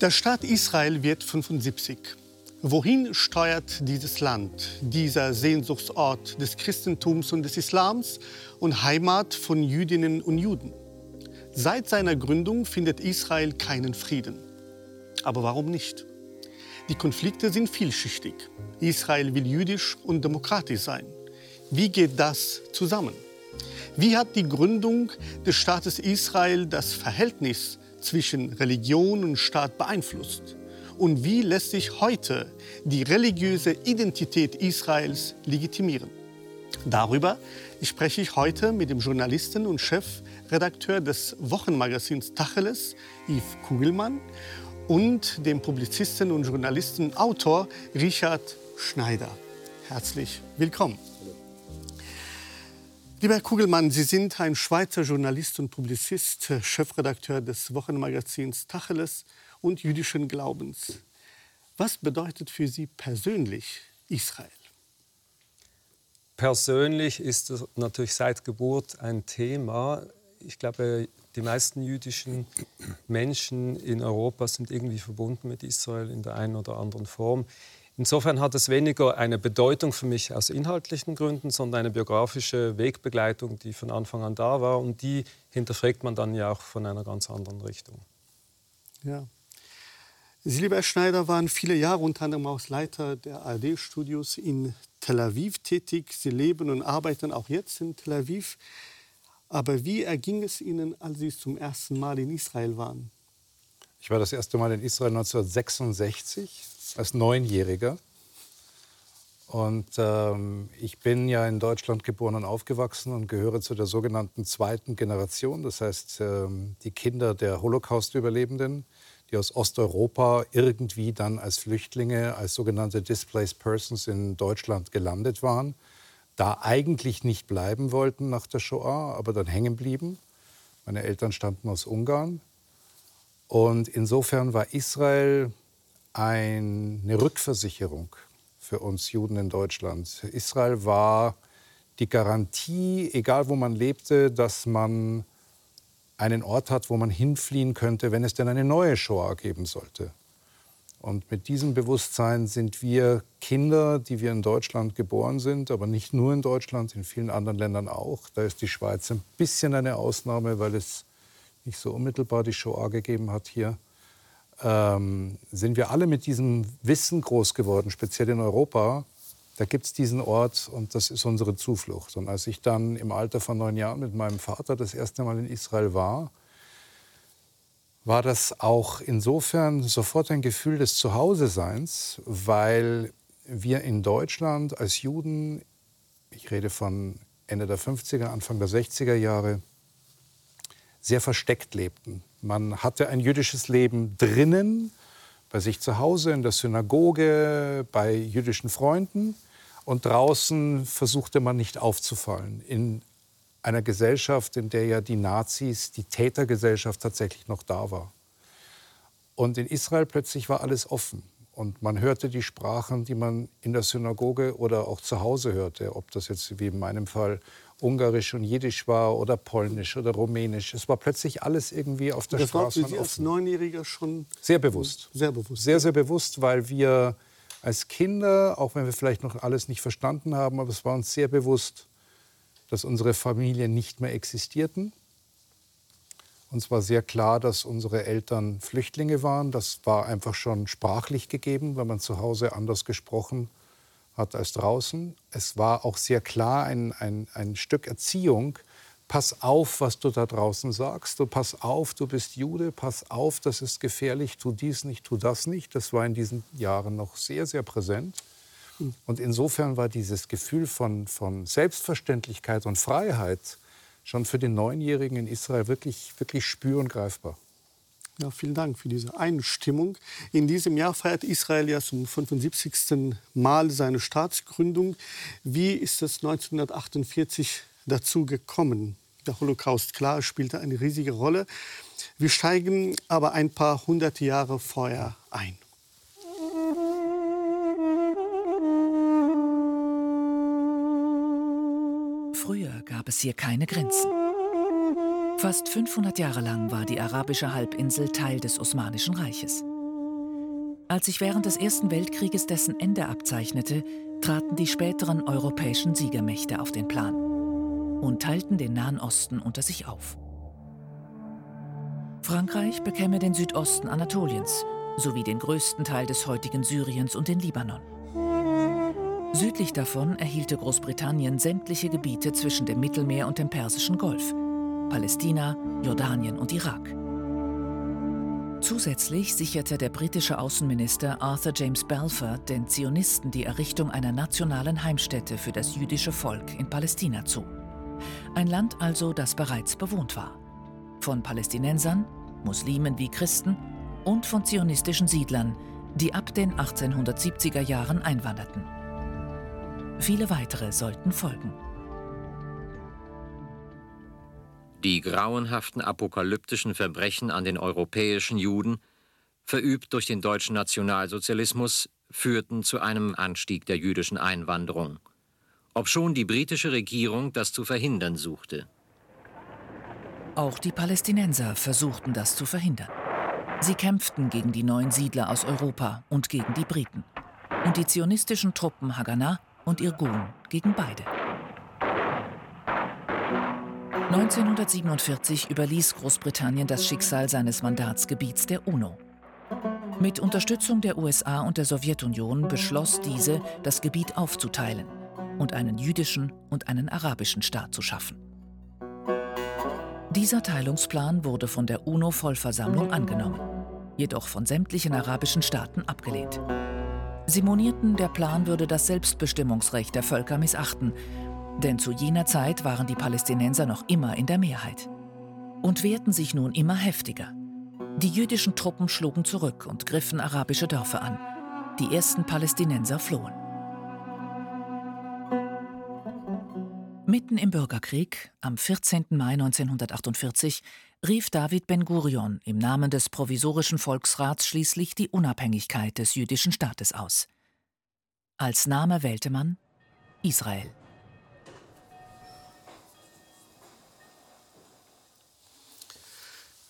Der Staat Israel wird 75. Wohin steuert dieses Land, dieser Sehnsuchtsort des Christentums und des Islams und Heimat von Jüdinnen und Juden? Seit seiner Gründung findet Israel keinen Frieden. Aber warum nicht? Die Konflikte sind vielschichtig. Israel will jüdisch und demokratisch sein. Wie geht das zusammen? Wie hat die Gründung des Staates Israel das Verhältnis zwischen Religion und Staat beeinflusst? Und wie lässt sich heute die religiöse Identität Israels legitimieren? Darüber spreche ich heute mit dem Journalisten und Chefredakteur des Wochenmagazins Tacheles, Yves Kugelmann, und dem Publizisten und Journalisten Autor Richard Schneider. Herzlich willkommen. Lieber Herr Kugelmann, Sie sind ein Schweizer Journalist und Publizist, Chefredakteur des Wochenmagazins Tacheles und jüdischen Glaubens. Was bedeutet für Sie persönlich Israel? Persönlich ist es natürlich seit Geburt ein Thema. Ich glaube, die meisten jüdischen Menschen in Europa sind irgendwie verbunden mit Israel in der einen oder anderen Form. Insofern hat es weniger eine Bedeutung für mich aus inhaltlichen Gründen, sondern eine biografische Wegbegleitung, die von Anfang an da war. Und die hinterfragt man dann ja auch von einer ganz anderen Richtung. Ja. Sie, lieber Herr Schneider, waren viele Jahre unter anderem als Leiter der ARD-Studios in Tel Aviv tätig. Sie leben und arbeiten auch jetzt in Tel Aviv. Aber wie erging es Ihnen, als Sie zum ersten Mal in Israel waren? Ich war das erste Mal in Israel 1966 als Neunjähriger. Und ähm, ich bin ja in Deutschland geboren und aufgewachsen und gehöre zu der sogenannten zweiten Generation. Das heißt, ähm, die Kinder der Holocaust-Überlebenden, die aus Osteuropa irgendwie dann als Flüchtlinge, als sogenannte Displaced Persons in Deutschland gelandet waren da eigentlich nicht bleiben wollten nach der Shoah, aber dann hängen blieben. Meine Eltern stammten aus Ungarn. Und insofern war Israel eine Rückversicherung für uns Juden in Deutschland. Israel war die Garantie, egal wo man lebte, dass man einen Ort hat, wo man hinfliehen könnte, wenn es denn eine neue Shoah geben sollte. Und mit diesem Bewusstsein sind wir Kinder, die wir in Deutschland geboren sind, aber nicht nur in Deutschland, in vielen anderen Ländern auch. Da ist die Schweiz ein bisschen eine Ausnahme, weil es nicht so unmittelbar die Shoah gegeben hat hier. Ähm, sind wir alle mit diesem Wissen groß geworden, speziell in Europa. Da gibt es diesen Ort und das ist unsere Zuflucht. Und als ich dann im Alter von neun Jahren mit meinem Vater das erste Mal in Israel war, war das auch insofern sofort ein Gefühl des Zuhause-Seins, weil wir in Deutschland als Juden, ich rede von Ende der 50er, Anfang der 60er Jahre, sehr versteckt lebten. Man hatte ein jüdisches Leben drinnen, bei sich zu Hause, in der Synagoge, bei jüdischen Freunden. Und draußen versuchte man nicht aufzufallen. In einer Gesellschaft, in der ja die Nazis, die Tätergesellschaft tatsächlich noch da war. Und in Israel plötzlich war alles offen. Und man hörte die Sprachen, die man in der Synagoge oder auch zu Hause hörte. Ob das jetzt wie in meinem Fall Ungarisch und Jiddisch war oder Polnisch oder Rumänisch. Es war plötzlich alles irgendwie auf der das Straße. Das war für Sie als Neunjähriger schon sehr bewusst. Sehr bewusst. Sehr, sehr bewusst, weil wir als Kinder, auch wenn wir vielleicht noch alles nicht verstanden haben, aber es war uns sehr bewusst, dass unsere Familien nicht mehr existierten. Uns war sehr klar, dass unsere Eltern Flüchtlinge waren. Das war einfach schon sprachlich gegeben, wenn man zu Hause anders gesprochen hat als draußen. Es war auch sehr klar ein, ein, ein Stück Erziehung. Pass auf, was du da draußen sagst. Du pass auf, du bist Jude. Pass auf, das ist gefährlich. Tu dies nicht, tu das nicht. Das war in diesen Jahren noch sehr, sehr präsent. Und insofern war dieses Gefühl von, von Selbstverständlichkeit und Freiheit schon für den Neunjährigen in Israel wirklich, wirklich spür- und greifbar. Ja, vielen Dank für diese Einstimmung. In diesem Jahr feiert Israel ja zum 75. Mal seine Staatsgründung. Wie ist es 1948 dazu gekommen? Der Holocaust, klar, spielte eine riesige Rolle. Wir steigen aber ein paar hundert Jahre vorher ein. Früher gab es hier keine Grenzen. Fast 500 Jahre lang war die arabische Halbinsel Teil des Osmanischen Reiches. Als sich während des Ersten Weltkrieges dessen Ende abzeichnete, traten die späteren europäischen Siegermächte auf den Plan und teilten den Nahen Osten unter sich auf. Frankreich bekäme den Südosten Anatoliens sowie den größten Teil des heutigen Syriens und den Libanon. Südlich davon erhielte Großbritannien sämtliche Gebiete zwischen dem Mittelmeer und dem Persischen Golf, Palästina, Jordanien und Irak. Zusätzlich sicherte der britische Außenminister Arthur James Balfour den Zionisten die Errichtung einer nationalen Heimstätte für das jüdische Volk in Palästina zu. Ein Land also, das bereits bewohnt war. Von Palästinensern, Muslimen wie Christen und von zionistischen Siedlern, die ab den 1870er Jahren einwanderten. Viele weitere sollten folgen. Die grauenhaften apokalyptischen Verbrechen an den europäischen Juden, verübt durch den deutschen Nationalsozialismus, führten zu einem Anstieg der jüdischen Einwanderung, obschon die britische Regierung das zu verhindern suchte. Auch die Palästinenser versuchten das zu verhindern. Sie kämpften gegen die neuen Siedler aus Europa und gegen die Briten. Und die zionistischen Truppen Haganah und Irgun gegen beide. 1947 überließ Großbritannien das Schicksal seines Mandatsgebiets der UNO. Mit Unterstützung der USA und der Sowjetunion beschloss diese, das Gebiet aufzuteilen und einen jüdischen und einen arabischen Staat zu schaffen. Dieser Teilungsplan wurde von der UNO-Vollversammlung angenommen, jedoch von sämtlichen arabischen Staaten abgelehnt. Sie monierten, der Plan würde das Selbstbestimmungsrecht der Völker missachten denn zu jener Zeit waren die Palästinenser noch immer in der Mehrheit. Und wehrten sich nun immer heftiger. Die jüdischen Truppen schlugen zurück und griffen arabische Dörfer an. Die ersten Palästinenser flohen. Mitten im Bürgerkrieg, am 14. Mai 1948, rief David Ben-Gurion im Namen des provisorischen Volksrats schließlich die Unabhängigkeit des jüdischen Staates aus. Als Name wählte man Israel.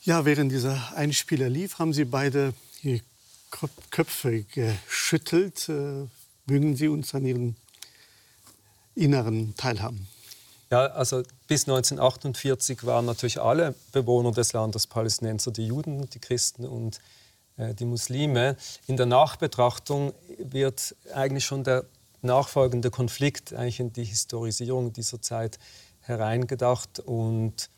Ja, während dieser Einspieler lief, haben Sie beide die Köpfe geschüttelt. Äh, mögen Sie uns an Ihren Inneren teilhaben? Ja, also bis 1948 waren natürlich alle Bewohner des Landes Palästinenser, die Juden, die Christen und äh, die Muslime. In der Nachbetrachtung wird eigentlich schon der nachfolgende Konflikt eigentlich in die Historisierung dieser Zeit hereingedacht und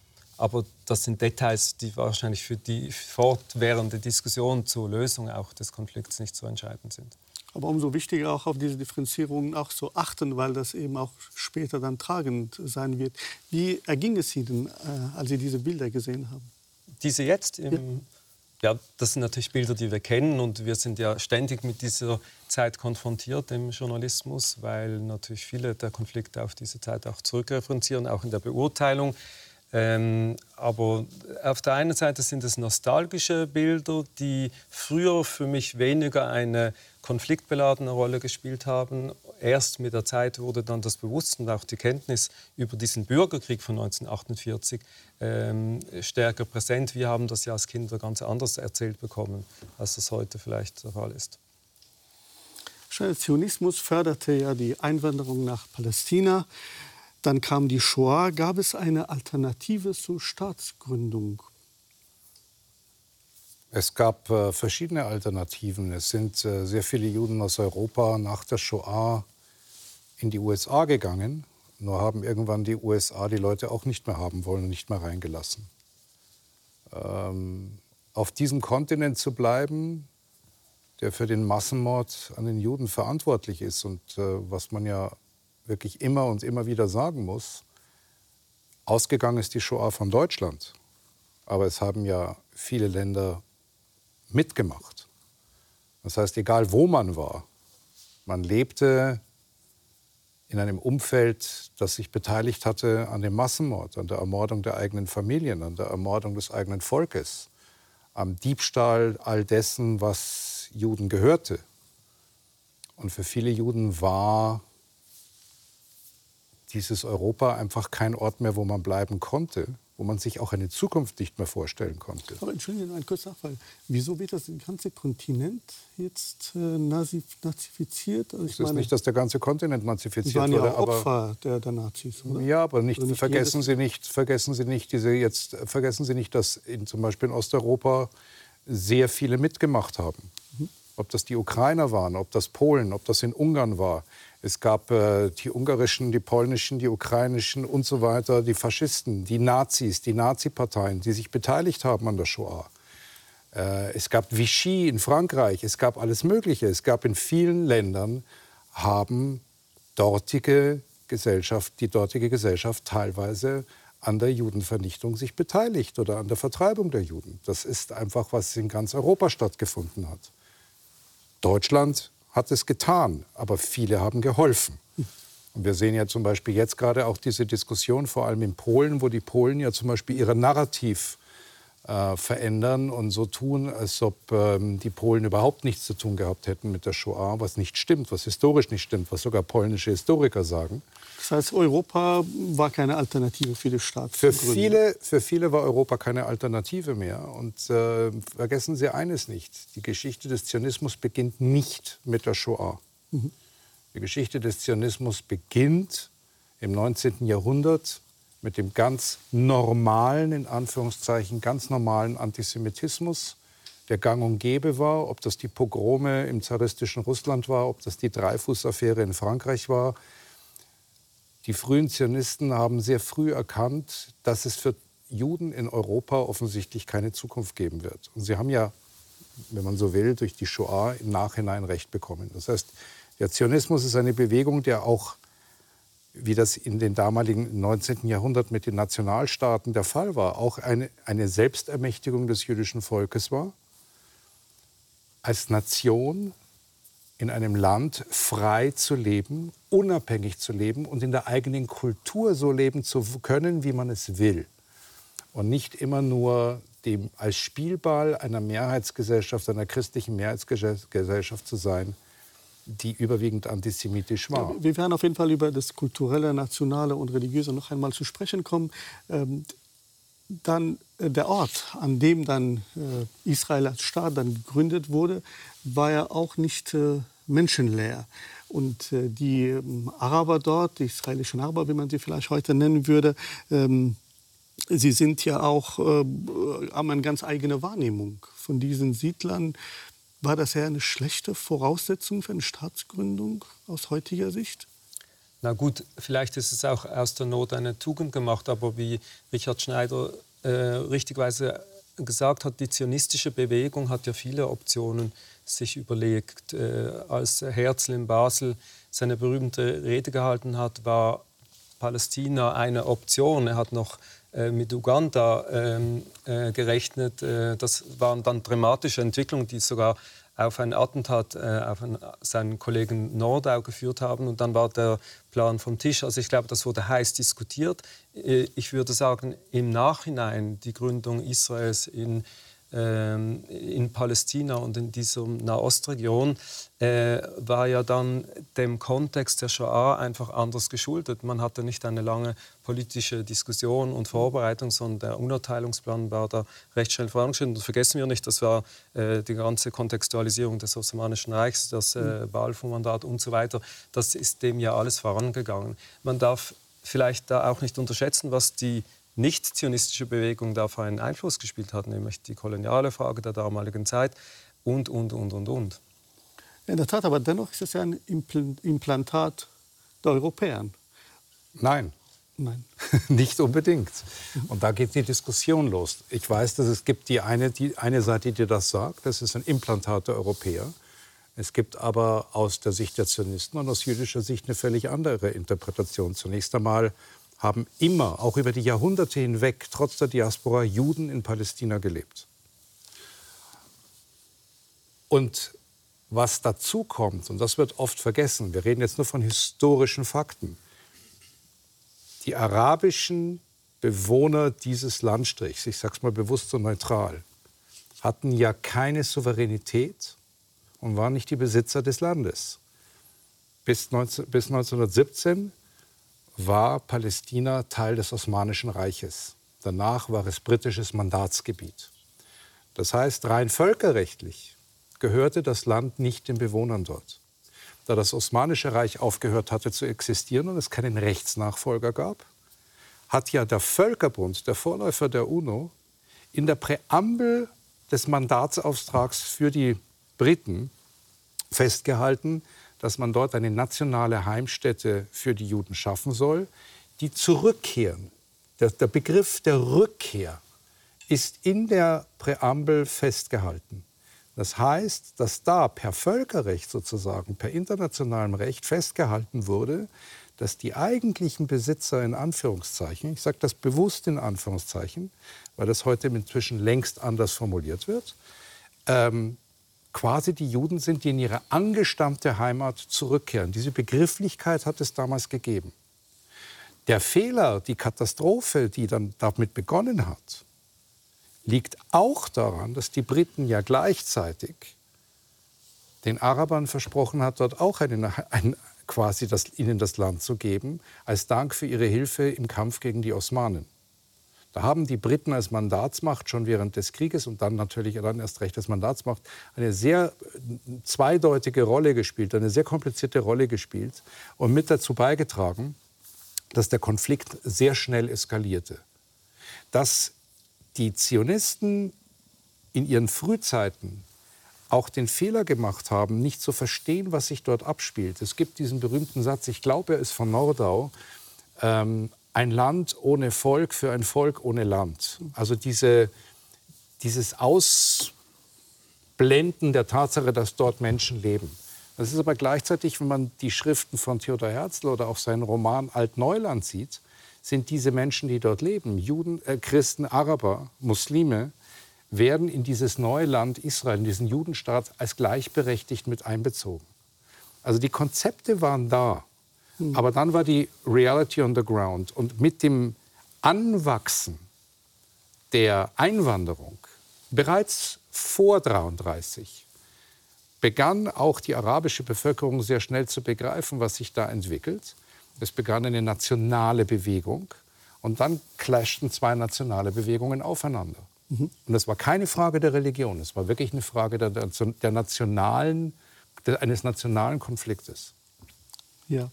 aber das sind Details, die wahrscheinlich für die fortwährende Diskussion zur Lösung auch des Konflikts nicht so entscheidend sind. Aber umso wichtiger auch auf diese Differenzierungen auch so achten, weil das eben auch später dann tragend sein wird. Wie erging es Ihnen, äh, als Sie diese Bilder gesehen haben? Diese jetzt? Im, ja. ja, das sind natürlich Bilder, die wir kennen und wir sind ja ständig mit dieser Zeit konfrontiert im Journalismus, weil natürlich viele der Konflikte auf diese Zeit auch zurückreferenzieren, auch in der Beurteilung. Ähm, aber auf der einen Seite sind es nostalgische Bilder, die früher für mich weniger eine konfliktbeladene Rolle gespielt haben. Erst mit der Zeit wurde dann das Bewusstsein und auch die Kenntnis über diesen Bürgerkrieg von 1948 ähm, stärker präsent. Wir haben das ja als Kinder ganz anders erzählt bekommen, als das heute vielleicht der Fall ist. Zionismus förderte ja die Einwanderung nach Palästina. Dann kam die Shoah. Gab es eine Alternative zur Staatsgründung? Es gab äh, verschiedene Alternativen. Es sind äh, sehr viele Juden aus Europa nach der Shoah in die USA gegangen. Nur haben irgendwann die USA die Leute auch nicht mehr haben wollen und nicht mehr reingelassen. Ähm, auf diesem Kontinent zu bleiben, der für den Massenmord an den Juden verantwortlich ist und äh, was man ja wirklich immer und immer wieder sagen muss, ausgegangen ist die Shoah von Deutschland. Aber es haben ja viele Länder mitgemacht. Das heißt, egal wo man war, man lebte in einem Umfeld, das sich beteiligt hatte an dem Massenmord, an der Ermordung der eigenen Familien, an der Ermordung des eigenen Volkes, am Diebstahl all dessen, was Juden gehörte. Und für viele Juden war dieses Europa einfach kein Ort mehr, wo man bleiben konnte, wo man sich auch eine Zukunft nicht mehr vorstellen konnte. Aber Entschuldigung, ein kurzer Nachfrage. Wieso wird das ganze Kontinent jetzt äh, nazifiziert? Also ich es ist meine, nicht, dass der ganze Kontinent nazifiziert waren wurde. Ja auch Opfer der, der, Nazis, oder? Ja, aber nicht, nicht vergessen Sie nicht, vergessen Sie nicht diese jetzt, vergessen Sie nicht, dass in, zum Beispiel in Osteuropa sehr viele mitgemacht haben. Mhm. Ob das die Ukrainer waren, ob das Polen, ob das in Ungarn war. Es gab äh, die ungarischen, die polnischen, die ukrainischen und so weiter, die Faschisten, die Nazis, die Nazi-Parteien, die sich beteiligt haben an der Shoah. Äh, es gab Vichy in Frankreich, es gab alles Mögliche. Es gab in vielen Ländern, haben dortige Gesellschaft, die dortige Gesellschaft teilweise an der Judenvernichtung sich beteiligt oder an der Vertreibung der Juden. Das ist einfach, was in ganz Europa stattgefunden hat. Deutschland hat es getan, aber viele haben geholfen. Und wir sehen ja zum Beispiel jetzt gerade auch diese Diskussion, vor allem in Polen, wo die Polen ja zum Beispiel ihre Narrativ äh, verändern und so tun, als ob ähm, die Polen überhaupt nichts zu tun gehabt hätten mit der Shoah, was nicht stimmt, was historisch nicht stimmt, was sogar polnische Historiker sagen. Das heißt, Europa war keine Alternative für den Staat. Für viele, für viele war Europa keine Alternative mehr. Und äh, vergessen Sie eines nicht, die Geschichte des Zionismus beginnt nicht mit der Shoah. Mhm. Die Geschichte des Zionismus beginnt im 19. Jahrhundert mit dem ganz normalen, in Anführungszeichen, ganz normalen Antisemitismus, der gang und gäbe war, ob das die Pogrome im zaristischen Russland war, ob das die Dreyfus-Affäre in Frankreich war. Die frühen Zionisten haben sehr früh erkannt, dass es für Juden in Europa offensichtlich keine Zukunft geben wird. Und sie haben ja, wenn man so will, durch die Shoah im Nachhinein Recht bekommen. Das heißt, der Zionismus ist eine Bewegung, der auch wie das in den damaligen 19. Jahrhundert mit den Nationalstaaten der Fall war, auch eine, eine Selbstermächtigung des jüdischen Volkes war, als Nation in einem Land frei zu leben, unabhängig zu leben und in der eigenen Kultur so leben zu können, wie man es will. Und nicht immer nur dem, als Spielball einer Mehrheitsgesellschaft, einer christlichen Mehrheitsgesellschaft zu sein, die überwiegend antisemitisch war. Wir werden auf jeden Fall über das kulturelle, nationale und religiöse noch einmal zu sprechen kommen. Ähm, dann äh, der Ort, an dem dann äh, Israel als Staat dann gegründet wurde, war ja auch nicht äh, menschenleer. Und die ähm, Araber dort, die israelischen Araber, wie man sie vielleicht heute nennen würde, ähm, sie sind ja auch, haben eine ganz eigene Wahrnehmung von diesen Siedlern. War das ja eine schlechte Voraussetzung für eine Staatsgründung aus heutiger Sicht? Na gut, vielleicht ist es auch aus der Not eine Tugend gemacht, aber wie Richard Schneider äh, richtigweise gesagt hat, die zionistische Bewegung hat ja viele Optionen sich überlegt. Äh, als Herzl in Basel seine berühmte Rede gehalten hat, war Palästina eine Option. Er hat noch äh, mit Uganda ähm, äh, gerechnet. Äh, das waren dann dramatische Entwicklungen, die sogar auf ein Attentat äh, auf einen, seinen Kollegen Nordau geführt haben. Und dann war der Plan vom Tisch. Also ich glaube, das wurde heiß diskutiert. Äh, ich würde sagen, im Nachhinein die Gründung Israels in in Palästina und in dieser Nahostregion äh, war ja dann dem Kontext der Shoah einfach anders geschuldet. Man hatte nicht eine lange politische Diskussion und Vorbereitung, sondern der Unerteilungsplan war da recht schnell vorangeschritten. Und vergessen wir nicht, das war äh, die ganze Kontextualisierung des Osmanischen Reichs, das äh, Balfour-Mandat und so weiter. Das ist dem ja alles vorangegangen. Man darf vielleicht da auch nicht unterschätzen, was die nicht-zionistische Bewegung dafür einen Einfluss gespielt hat, nämlich die koloniale Frage der damaligen Zeit und, und, und, und, und. In der Tat, aber dennoch ist es ja ein Implantat der Europäer. Nein. Nein. Nicht unbedingt. Und da geht die Diskussion los. Ich weiß, dass es gibt die eine, die eine Seite, die das sagt, das ist ein Implantat der Europäer. Es gibt aber aus der Sicht der Zionisten und aus jüdischer Sicht eine völlig andere Interpretation. Zunächst einmal haben immer, auch über die Jahrhunderte hinweg, trotz der Diaspora, Juden in Palästina gelebt. Und was dazu kommt, und das wird oft vergessen, wir reden jetzt nur von historischen Fakten, die arabischen Bewohner dieses Landstrichs, ich sage es mal bewusst so neutral, hatten ja keine Souveränität und waren nicht die Besitzer des Landes. Bis, 19, bis 1917 war Palästina Teil des Osmanischen Reiches. Danach war es britisches Mandatsgebiet. Das heißt, rein völkerrechtlich gehörte das Land nicht den Bewohnern dort. Da das Osmanische Reich aufgehört hatte zu existieren und es keinen Rechtsnachfolger gab, hat ja der Völkerbund, der Vorläufer der UNO, in der Präambel des Mandatsauftrags für die Briten festgehalten, dass man dort eine nationale Heimstätte für die Juden schaffen soll, die zurückkehren. Der, der Begriff der Rückkehr ist in der Präambel festgehalten. Das heißt, dass da per Völkerrecht sozusagen, per internationalem Recht festgehalten wurde, dass die eigentlichen Besitzer in Anführungszeichen, ich sage das bewusst in Anführungszeichen, weil das heute inzwischen längst anders formuliert wird, ähm, quasi die Juden sind, die in ihre angestammte Heimat zurückkehren. Diese Begrifflichkeit hat es damals gegeben. Der Fehler, die Katastrophe, die dann damit begonnen hat, liegt auch daran, dass die Briten ja gleichzeitig den Arabern versprochen hat, dort auch eine, ein, quasi das, ihnen das Land zu geben, als Dank für ihre Hilfe im Kampf gegen die Osmanen. Da haben die Briten als Mandatsmacht schon während des Krieges und dann natürlich dann erst recht als Mandatsmacht eine sehr äh, zweideutige Rolle gespielt, eine sehr komplizierte Rolle gespielt und mit dazu beigetragen, dass der Konflikt sehr schnell eskalierte. Dass die Zionisten in ihren Frühzeiten auch den Fehler gemacht haben, nicht zu verstehen, was sich dort abspielt. Es gibt diesen berühmten Satz, ich glaube, er ist von Nordau, ähm, ein Land ohne Volk für ein Volk ohne Land. Also diese, dieses Ausblenden der Tatsache, dass dort Menschen leben. Das ist aber gleichzeitig, wenn man die Schriften von Theodor Herzl oder auch seinen Roman Altneuland sieht, sind diese Menschen, die dort leben, Juden, äh, Christen, Araber, Muslime, werden in dieses neue Land Israel, in diesen Judenstaat als gleichberechtigt mit einbezogen. Also die Konzepte waren da, hm. aber dann war die Reality on the ground. Und mit dem Anwachsen der Einwanderung bereits vor 33 begann auch die arabische Bevölkerung sehr schnell zu begreifen, was sich da entwickelt. Es begann eine nationale Bewegung und dann clashten zwei nationale Bewegungen aufeinander. Mhm. Und das war keine Frage der Religion, es war wirklich eine Frage der, der nationalen, der, eines nationalen Konfliktes. Ja.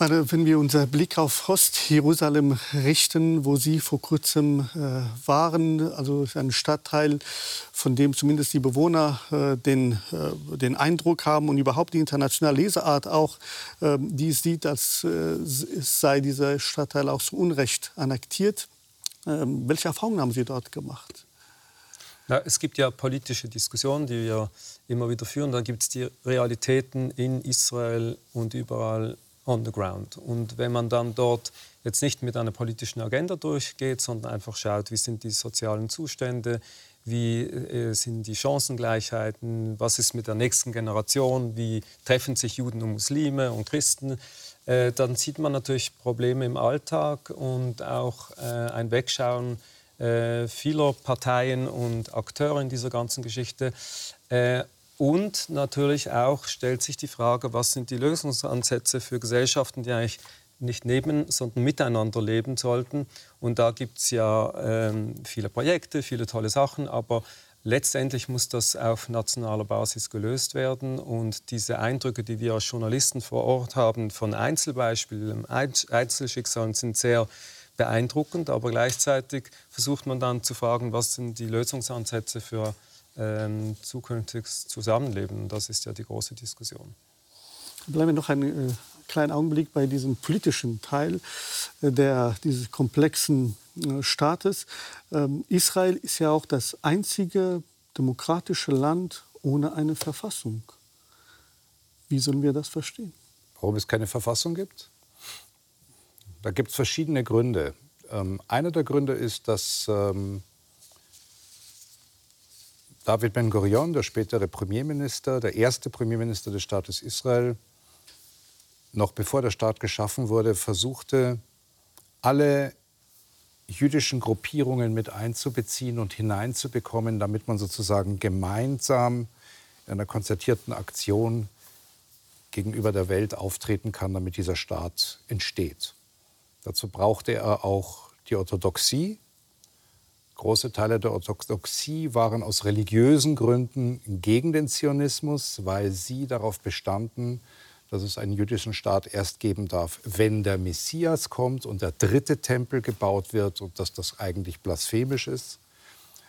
Wenn wir unseren Blick auf Ost-Jerusalem richten, wo Sie vor kurzem äh, waren, also ein Stadtteil, von dem zumindest die Bewohner äh, den, äh, den Eindruck haben und überhaupt die internationale Leseart auch, äh, die sieht, als äh, sei dieser Stadtteil auch zu Unrecht annektiert. Ähm, welche Erfahrungen haben Sie dort gemacht? Na, es gibt ja politische Diskussionen, die wir immer wieder führen. Da gibt es die Realitäten in Israel und überall on the ground. Und wenn man dann dort jetzt nicht mit einer politischen Agenda durchgeht, sondern einfach schaut, wie sind die sozialen Zustände, wie äh, sind die Chancengleichheiten, was ist mit der nächsten Generation, wie treffen sich Juden und Muslime und Christen, äh, dann sieht man natürlich Probleme im Alltag und auch äh, ein Wegschauen äh, vieler Parteien und Akteure in dieser ganzen Geschichte. Äh, und natürlich auch stellt sich die Frage, was sind die Lösungsansätze für Gesellschaften, die eigentlich nicht neben, sondern miteinander leben sollten. Und da gibt es ja ähm, viele Projekte, viele tolle Sachen, aber letztendlich muss das auf nationaler Basis gelöst werden. Und diese Eindrücke, die wir als Journalisten vor Ort haben von Einzelbeispielen, Einzelschicksalen, sind sehr beeindruckend. Aber gleichzeitig versucht man dann zu fragen, was sind die Lösungsansätze für ähm, zukünftiges Zusammenleben. Das ist ja die große Diskussion. Bleiben wir noch einen äh, kleinen Augenblick bei diesem politischen Teil äh, der, dieses komplexen äh, Staates. Ähm, Israel ist ja auch das einzige demokratische Land ohne eine Verfassung. Wie sollen wir das verstehen? Warum es keine Verfassung gibt? Da gibt es verschiedene Gründe. Ähm, einer der Gründe ist, dass ähm, David Ben-Gurion, der spätere Premierminister, der erste Premierminister des Staates Israel, noch bevor der Staat geschaffen wurde, versuchte, alle jüdischen Gruppierungen mit einzubeziehen und hineinzubekommen, damit man sozusagen gemeinsam in einer konzertierten Aktion gegenüber der Welt auftreten kann, damit dieser Staat entsteht. Dazu brauchte er auch die Orthodoxie. Große Teile der Orthodoxie waren aus religiösen Gründen gegen den Zionismus, weil sie darauf bestanden, dass es einen jüdischen Staat erst geben darf, wenn der Messias kommt und der dritte Tempel gebaut wird und dass das eigentlich blasphemisch ist.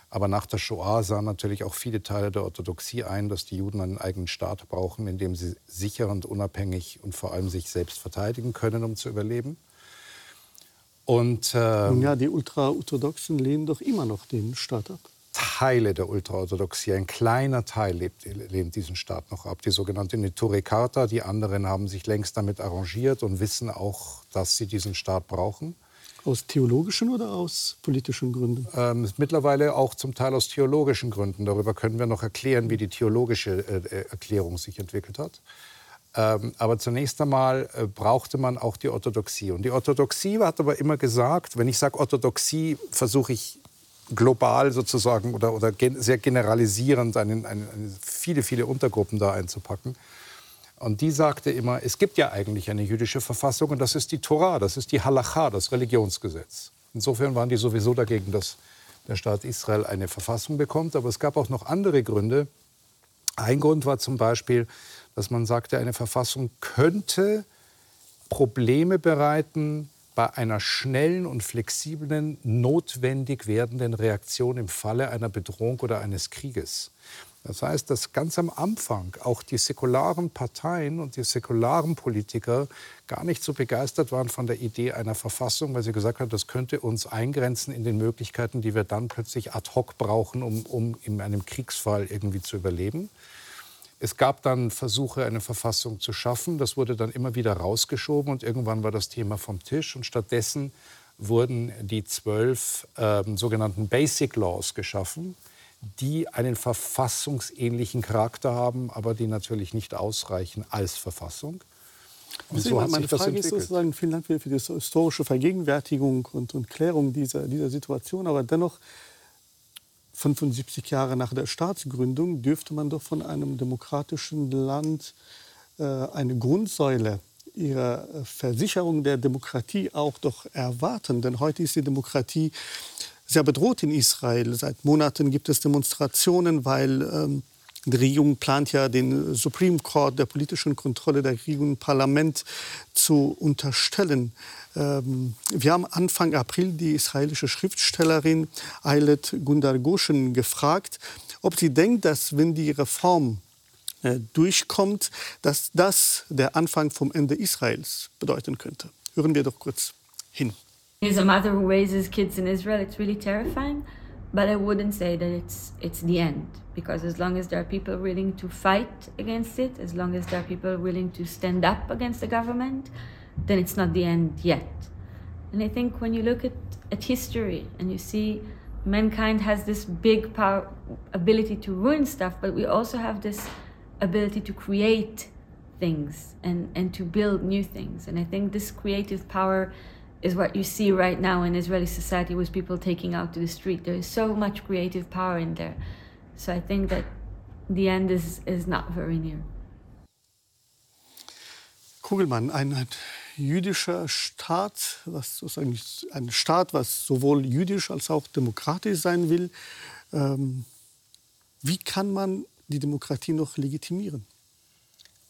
Aber nach der Shoah sahen natürlich auch viele Teile der Orthodoxie ein, dass die Juden einen eigenen Staat brauchen, in dem sie sicher und unabhängig und vor allem sich selbst verteidigen können, um zu überleben. Und äh, ja, die Ultraorthodoxen lehnen doch immer noch den Staat ab. Teile der Ultraorthodoxie, ein kleiner Teil lebt, lehnt diesen Staat noch ab. Die sogenannte Neture Carta, die anderen haben sich längst damit arrangiert und wissen auch, dass sie diesen Staat brauchen. Aus theologischen oder aus politischen Gründen? Ähm, mittlerweile auch zum Teil aus theologischen Gründen. Darüber können wir noch erklären, wie die theologische äh, äh Erklärung sich entwickelt hat. Ähm, aber zunächst einmal äh, brauchte man auch die Orthodoxie. Und die Orthodoxie hat aber immer gesagt, wenn ich sage Orthodoxie, versuche ich global sozusagen oder, oder sehr generalisierend einen, einen, eine, viele, viele Untergruppen da einzupacken. Und die sagte immer, es gibt ja eigentlich eine jüdische Verfassung und das ist die Torah, das ist die Halacha, das Religionsgesetz. Insofern waren die sowieso dagegen, dass der Staat Israel eine Verfassung bekommt. Aber es gab auch noch andere Gründe. Ein Grund war zum Beispiel, dass man sagte, eine Verfassung könnte Probleme bereiten bei einer schnellen und flexiblen, notwendig werdenden Reaktion im Falle einer Bedrohung oder eines Krieges. Das heißt, dass ganz am Anfang auch die säkularen Parteien und die säkularen Politiker gar nicht so begeistert waren von der Idee einer Verfassung, weil sie gesagt haben, das könnte uns eingrenzen in den Möglichkeiten, die wir dann plötzlich ad hoc brauchen, um, um in einem Kriegsfall irgendwie zu überleben. Es gab dann Versuche, eine Verfassung zu schaffen. Das wurde dann immer wieder rausgeschoben und irgendwann war das Thema vom Tisch. Und stattdessen wurden die zwölf äh, sogenannten Basic Laws geschaffen, die einen verfassungsähnlichen Charakter haben, aber die natürlich nicht ausreichen als Verfassung. Und so hat meine Frage ist sozusagen, vielen Dank für, die historische Vergegenwärtigung und, und Klärung dieser, dieser Situation. Aber dennoch 75 Jahre nach der Staatsgründung dürfte man doch von einem demokratischen Land äh, eine Grundsäule ihrer Versicherung der Demokratie auch doch erwarten. Denn heute ist die Demokratie sehr bedroht in Israel. Seit Monaten gibt es Demonstrationen, weil ähm, die Regierung plant ja, den Supreme Court der politischen Kontrolle der Regierung im Parlament zu unterstellen. Ähm, wir haben Anfang April die israelische Schriftstellerin Eilet Gundar Goshen gefragt, ob sie denkt, dass wenn die Reform äh, durchkommt, dass das der Anfang vom Ende Israels bedeuten könnte. Hören wir doch kurz hin. As a mother who raises kids in Israel, it's really terrifying. But I wouldn't say that it's it's the end because as long as there are people willing to fight against it, as long as there are people willing to stand up against the government, then it's not the end yet. And I think when you look at, at history and you see mankind has this big power ability to ruin stuff, but we also have this ability to create things and, and to build new things. And I think this creative power is what you see right now in Israeli society with people taking out to the street. There is so much creative power in there. So I think that the end is, is not very near. Kugelmann, ein jüdischer Staat, was sozusagen ein Staat, was sowohl jüdisch als auch demokratisch sein will. Ähm, wie kann man die Demokratie noch legitimieren?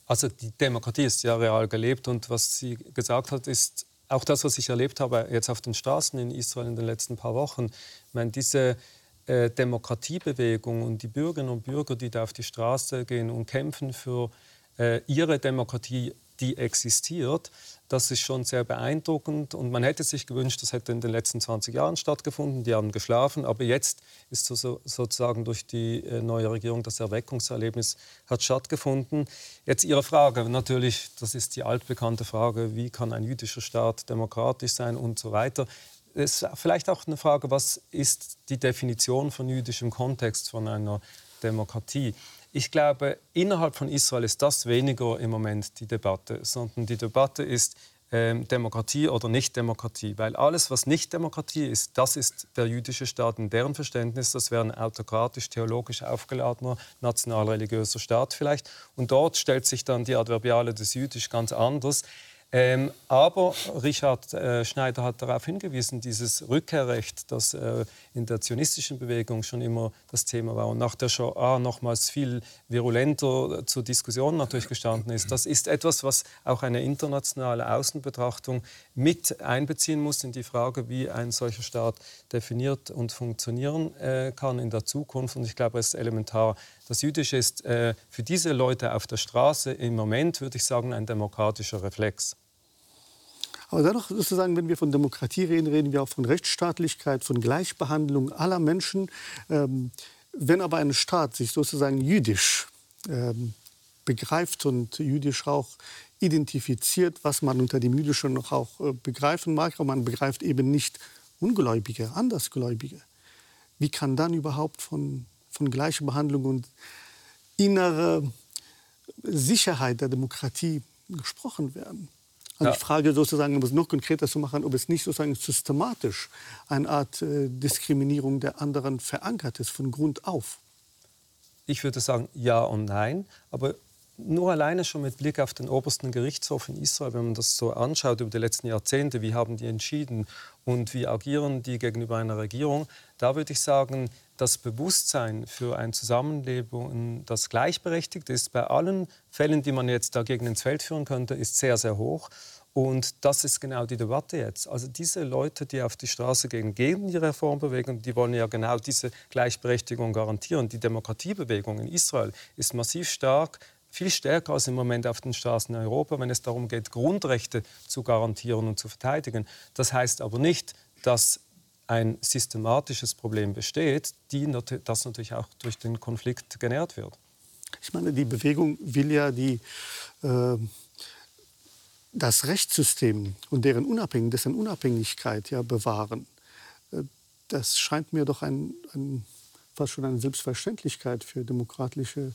Also die Demokratie ist ja real gelebt und was sie gesagt hat, ist auch das, was ich erlebt habe jetzt auf den Straßen in Israel in den letzten paar Wochen, ich meine, diese äh, Demokratiebewegung und die Bürgerinnen und Bürger, die da auf die Straße gehen und kämpfen für äh, ihre Demokratie, die existiert, das ist schon sehr beeindruckend. Und man hätte sich gewünscht, das hätte in den letzten 20 Jahren stattgefunden. Die haben geschlafen. Aber jetzt ist so, sozusagen durch die äh, neue Regierung das Erweckungserlebnis hat stattgefunden. Jetzt Ihre Frage, natürlich, das ist die altbekannte Frage, wie kann ein jüdischer Staat demokratisch sein und so weiter. Es ist vielleicht auch eine Frage, was ist die Definition von jüdischem Kontext von einer Demokratie? Ich glaube, innerhalb von Israel ist das weniger im Moment die Debatte, sondern die Debatte ist ähm, Demokratie oder Nicht-Demokratie. Weil alles, was nicht Demokratie ist, das ist der jüdische Staat in deren Verständnis. Das wäre ein autokratisch, theologisch aufgeladener, national-religiöser Staat vielleicht. Und dort stellt sich dann die Adverbiale des Jüdisch ganz anders. Ähm, aber Richard äh, Schneider hat darauf hingewiesen, dieses Rückkehrrecht, das äh, in der zionistischen Bewegung schon immer das Thema war und nach der Shoah nochmals viel virulenter zur Diskussion natürlich gestanden ist, das ist etwas, was auch eine internationale Außenbetrachtung mit einbeziehen muss in die Frage, wie ein solcher Staat definiert und funktionieren äh, kann in der Zukunft. Und ich glaube, es ist elementar. Das Jüdische ist äh, für diese Leute auf der Straße im Moment, würde ich sagen, ein demokratischer Reflex. Aber dennoch sozusagen, wenn wir von Demokratie reden, reden wir auch von Rechtsstaatlichkeit, von Gleichbehandlung aller Menschen. Ähm, wenn aber ein Staat sich sozusagen jüdisch ähm, begreift und jüdisch auch identifiziert, was man unter dem Jüdischen noch auch äh, begreifen mag, aber man begreift eben nicht Ungläubige, Andersgläubige. Wie kann dann überhaupt von, von Gleichbehandlung und innerer Sicherheit der Demokratie gesprochen werden? Und ja. ich frage sozusagen, um es noch konkreter zu machen, ob es nicht sozusagen systematisch eine Art äh, Diskriminierung der anderen verankert ist, von Grund auf. Ich würde sagen ja und nein. Aber nur alleine schon mit Blick auf den obersten Gerichtshof in Israel, wenn man das so anschaut über die letzten Jahrzehnte, wie haben die entschieden und wie agieren die gegenüber einer Regierung, da würde ich sagen, das Bewusstsein für ein Zusammenleben, das gleichberechtigt ist, bei allen Fällen, die man jetzt dagegen ins Feld führen könnte, ist sehr, sehr hoch. Und das ist genau die Debatte jetzt. Also diese Leute, die auf die Straße gehen gegen die Reformbewegung, die wollen ja genau diese Gleichberechtigung garantieren. Die Demokratiebewegung in Israel ist massiv stark, viel stärker als im Moment auf den Straßen in Europa, wenn es darum geht, Grundrechte zu garantieren und zu verteidigen. Das heißt aber nicht, dass ein systematisches Problem besteht, die, das natürlich auch durch den Konflikt genährt wird. Ich meine, die Bewegung will ja die, äh, das Rechtssystem und deren Unabhängig, dessen Unabhängigkeit ja bewahren. Äh, das scheint mir doch ein, ein, fast schon eine Selbstverständlichkeit für demokratische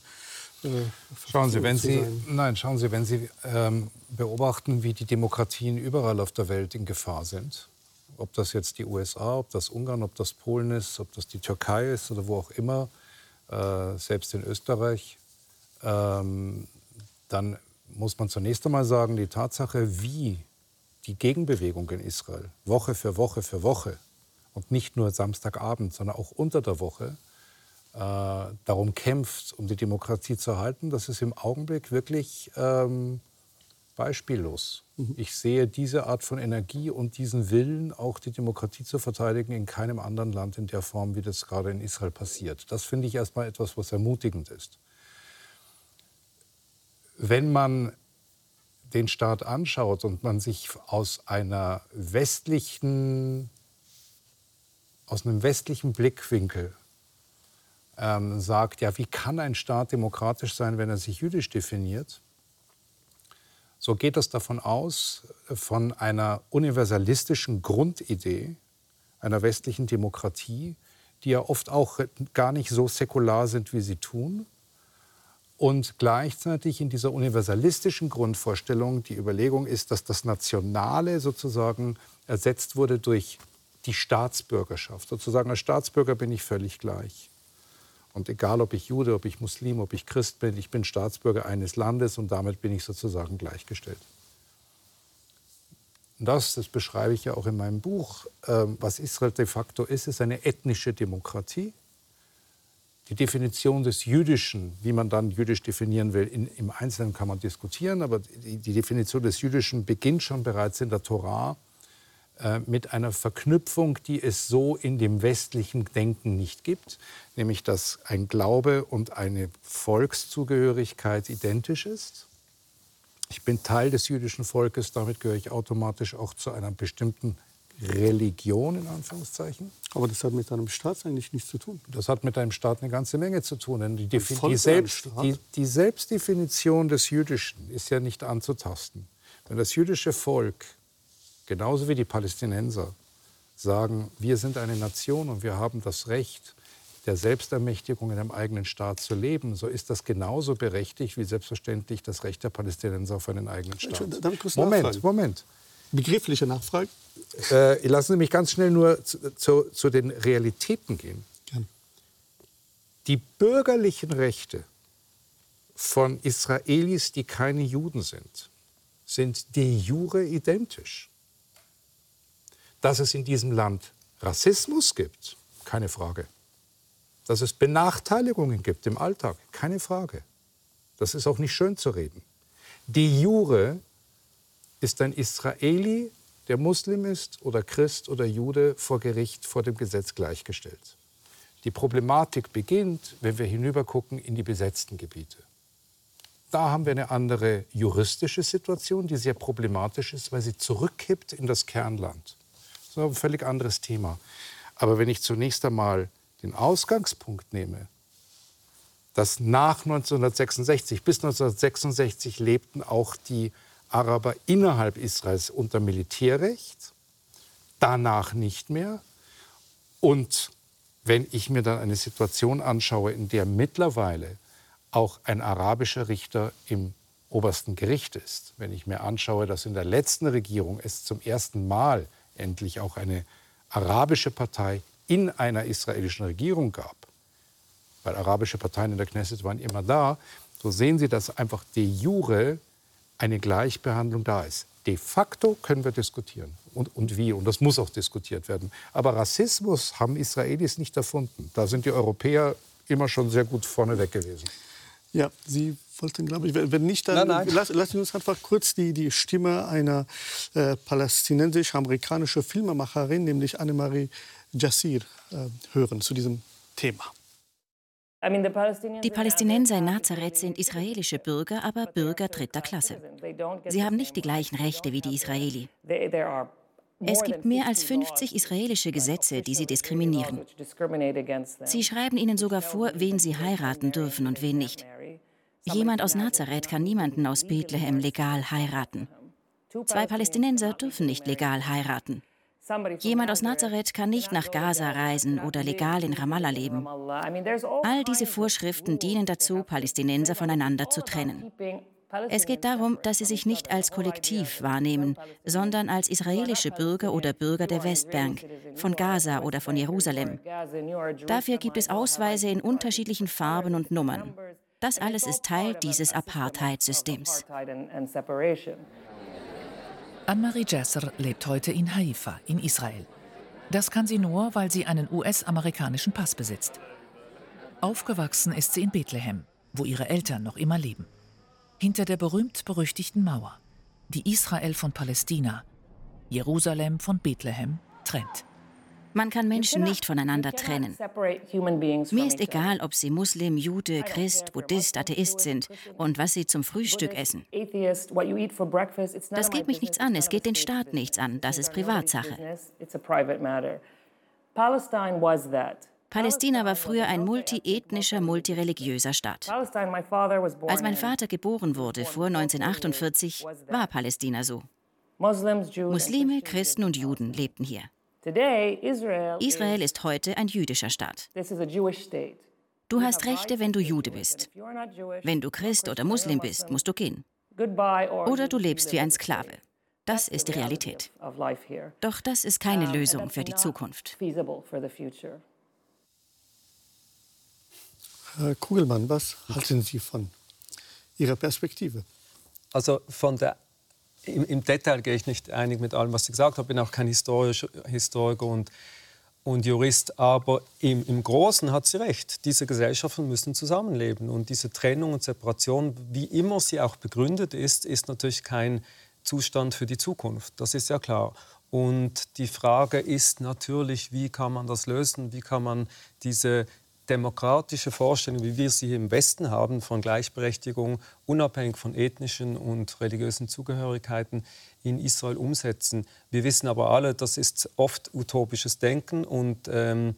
Schauen Sie, wenn Sie, nein, schauen Sie, wenn Sie ähm, beobachten, wie die Demokratien überall auf der Welt in Gefahr sind, ob das jetzt die USA, ob das Ungarn, ob das Polen ist, ob das die Türkei ist oder wo auch immer, äh, selbst in Österreich, ähm, dann muss man zunächst einmal sagen, die Tatsache, wie die Gegenbewegung in Israel Woche für Woche für Woche und nicht nur Samstagabend, sondern auch unter der Woche äh, darum kämpft, um die Demokratie zu erhalten, das ist im Augenblick wirklich ähm, beispiellos. Mhm. Ich sehe diese Art von Energie und diesen Willen, auch die Demokratie zu verteidigen, in keinem anderen Land in der Form, wie das gerade in Israel passiert. Das finde ich erstmal etwas, was ermutigend ist. Wenn man den Staat anschaut und man sich aus einer westlichen, aus einem westlichen Blickwinkel ähm, sagt, ja, wie kann ein Staat demokratisch sein, wenn er sich jüdisch definiert? So geht es davon aus, von einer universalistischen Grundidee einer westlichen Demokratie, die ja oft auch gar nicht so säkular sind, wie sie tun. Und gleichzeitig in dieser universalistischen Grundvorstellung die Überlegung ist, dass das Nationale sozusagen ersetzt wurde durch die Staatsbürgerschaft. Sozusagen als Staatsbürger bin ich völlig gleich. Und egal, ob ich Jude, ob ich Muslim, ob ich Christ bin, ich bin Staatsbürger eines Landes und damit bin ich sozusagen gleichgestellt. Und das, das beschreibe ich ja auch in meinem Buch, ähm, was Israel de facto ist, ist eine ethnische Demokratie. Die Definition des Jüdischen, wie man dann jüdisch definieren will, in, im Einzelnen kann man diskutieren, aber die, die Definition des Jüdischen beginnt schon bereits in der Torah mit einer Verknüpfung, die es so in dem westlichen Denken nicht gibt, nämlich dass ein Glaube und eine Volkszugehörigkeit identisch ist. Ich bin Teil des jüdischen Volkes, damit gehöre ich automatisch auch zu einer bestimmten Religion in Anführungszeichen. Aber das hat mit einem Staat eigentlich nichts zu tun. Das hat mit einem Staat eine ganze Menge zu tun. Denn die, die, die, Selbst, die, die Selbstdefinition des Jüdischen ist ja nicht anzutasten. Wenn das jüdische Volk genauso wie die Palästinenser, sagen, wir sind eine Nation und wir haben das Recht der Selbstermächtigung in einem eigenen Staat zu leben, so ist das genauso berechtigt wie selbstverständlich das Recht der Palästinenser auf einen eigenen Staat. Moment, nachfragen? Moment. Begriffliche Nachfrage? Äh, lassen Sie mich ganz schnell nur zu, zu, zu den Realitäten gehen. Gerne. Die bürgerlichen Rechte von Israelis, die keine Juden sind, sind de jure identisch. Dass es in diesem Land Rassismus gibt, keine Frage. Dass es Benachteiligungen gibt im Alltag, keine Frage. Das ist auch nicht schön zu reden. De jure ist ein Israeli, der Muslim ist oder Christ oder Jude vor Gericht, vor dem Gesetz gleichgestellt. Die Problematik beginnt, wenn wir hinübergucken in die besetzten Gebiete. Da haben wir eine andere juristische Situation, die sehr problematisch ist, weil sie zurückkippt in das Kernland. Ist ein völlig anderes Thema. Aber wenn ich zunächst einmal den Ausgangspunkt nehme, dass nach 1966, bis 1966 lebten auch die Araber innerhalb Israels unter Militärrecht, danach nicht mehr. Und wenn ich mir dann eine Situation anschaue, in der mittlerweile auch ein arabischer Richter im obersten Gericht ist, wenn ich mir anschaue, dass in der letzten Regierung es zum ersten Mal endlich auch eine arabische Partei in einer israelischen Regierung gab, weil arabische Parteien in der Knesset waren immer da, so sehen Sie, dass einfach de jure eine Gleichbehandlung da ist. De facto können wir diskutieren und, und wie, und das muss auch diskutiert werden. Aber Rassismus haben Israelis nicht erfunden. Da sind die Europäer immer schon sehr gut vorneweg gewesen. Ja, Sie wollten, glaube ich, wenn nicht, dann nein, nein. Lassen, lassen Sie uns einfach kurz die, die Stimme einer äh, palästinensisch-amerikanischen Filmemacherin, nämlich Annemarie Jassir, äh, hören zu diesem Thema. Die Palästinenser in Nazareth sind israelische Bürger, aber Bürger dritter Klasse. Sie haben nicht die gleichen Rechte wie die Israeli. Es gibt mehr als 50 israelische Gesetze, die sie diskriminieren. Sie schreiben ihnen sogar vor, wen sie heiraten dürfen und wen nicht. Jemand aus Nazareth kann niemanden aus Bethlehem legal heiraten. Zwei Palästinenser dürfen nicht legal heiraten. Jemand aus Nazareth kann nicht nach Gaza reisen oder legal in Ramallah leben. All diese Vorschriften dienen dazu, Palästinenser voneinander zu trennen. Es geht darum, dass sie sich nicht als Kollektiv wahrnehmen, sondern als israelische Bürger oder Bürger der Westbank, von Gaza oder von Jerusalem. Dafür gibt es Ausweise in unterschiedlichen Farben und Nummern. Das alles ist Teil dieses Apartheid-Systems. Anne-Marie Jasser lebt heute in Haifa in Israel. Das kann sie nur, weil sie einen US-amerikanischen Pass besitzt. Aufgewachsen ist sie in Bethlehem, wo ihre Eltern noch immer leben. Hinter der berühmt-berüchtigten Mauer, die Israel von Palästina, Jerusalem von Bethlehem trennt. Man kann Menschen nicht voneinander trennen. Mir ist egal, ob sie Muslim, Jude, Christ, Buddhist, Atheist sind und was sie zum Frühstück essen. Das geht mich nichts an, es geht den Staat nichts an, das ist Privatsache. Palästina war früher ein multiethnischer, multireligiöser Staat. Als mein Vater geboren wurde vor 1948, war Palästina so. Muslime, Christen und Juden lebten hier. Israel ist heute ein jüdischer Staat. Du hast Rechte, wenn du Jude bist. Wenn du Christ oder Muslim bist, musst du gehen. Oder du lebst wie ein Sklave. Das ist die Realität. Doch das ist keine Lösung für die Zukunft. Herr Kugelmann, was halten Sie von Ihrer Perspektive? Also von der im, im, Detail gehe ich nicht einig mit allem, was Sie gesagt haben. Ich bin auch kein Historisch, Historiker und, und Jurist. Aber im, im Großen hat sie recht. Diese Gesellschaften müssen zusammenleben. Und diese Trennung und Separation, wie immer sie auch begründet ist, ist natürlich kein Zustand für die Zukunft. Das ist ja klar. Und die Frage ist natürlich, wie kann man das lösen? Wie kann man diese demokratische Vorstellung, wie wir sie im Westen haben, von Gleichberechtigung, unabhängig von ethnischen und religiösen Zugehörigkeiten, in Israel umsetzen. Wir wissen aber alle, das ist oft utopisches Denken und ähm,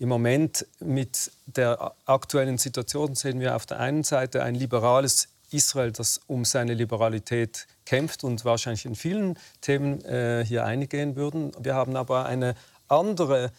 im Moment mit der aktuellen Situation sehen wir auf der einen Seite ein liberales Israel, das um seine Liberalität kämpft und wahrscheinlich in vielen Themen äh, hier eingehen würden. Wir haben aber eine andere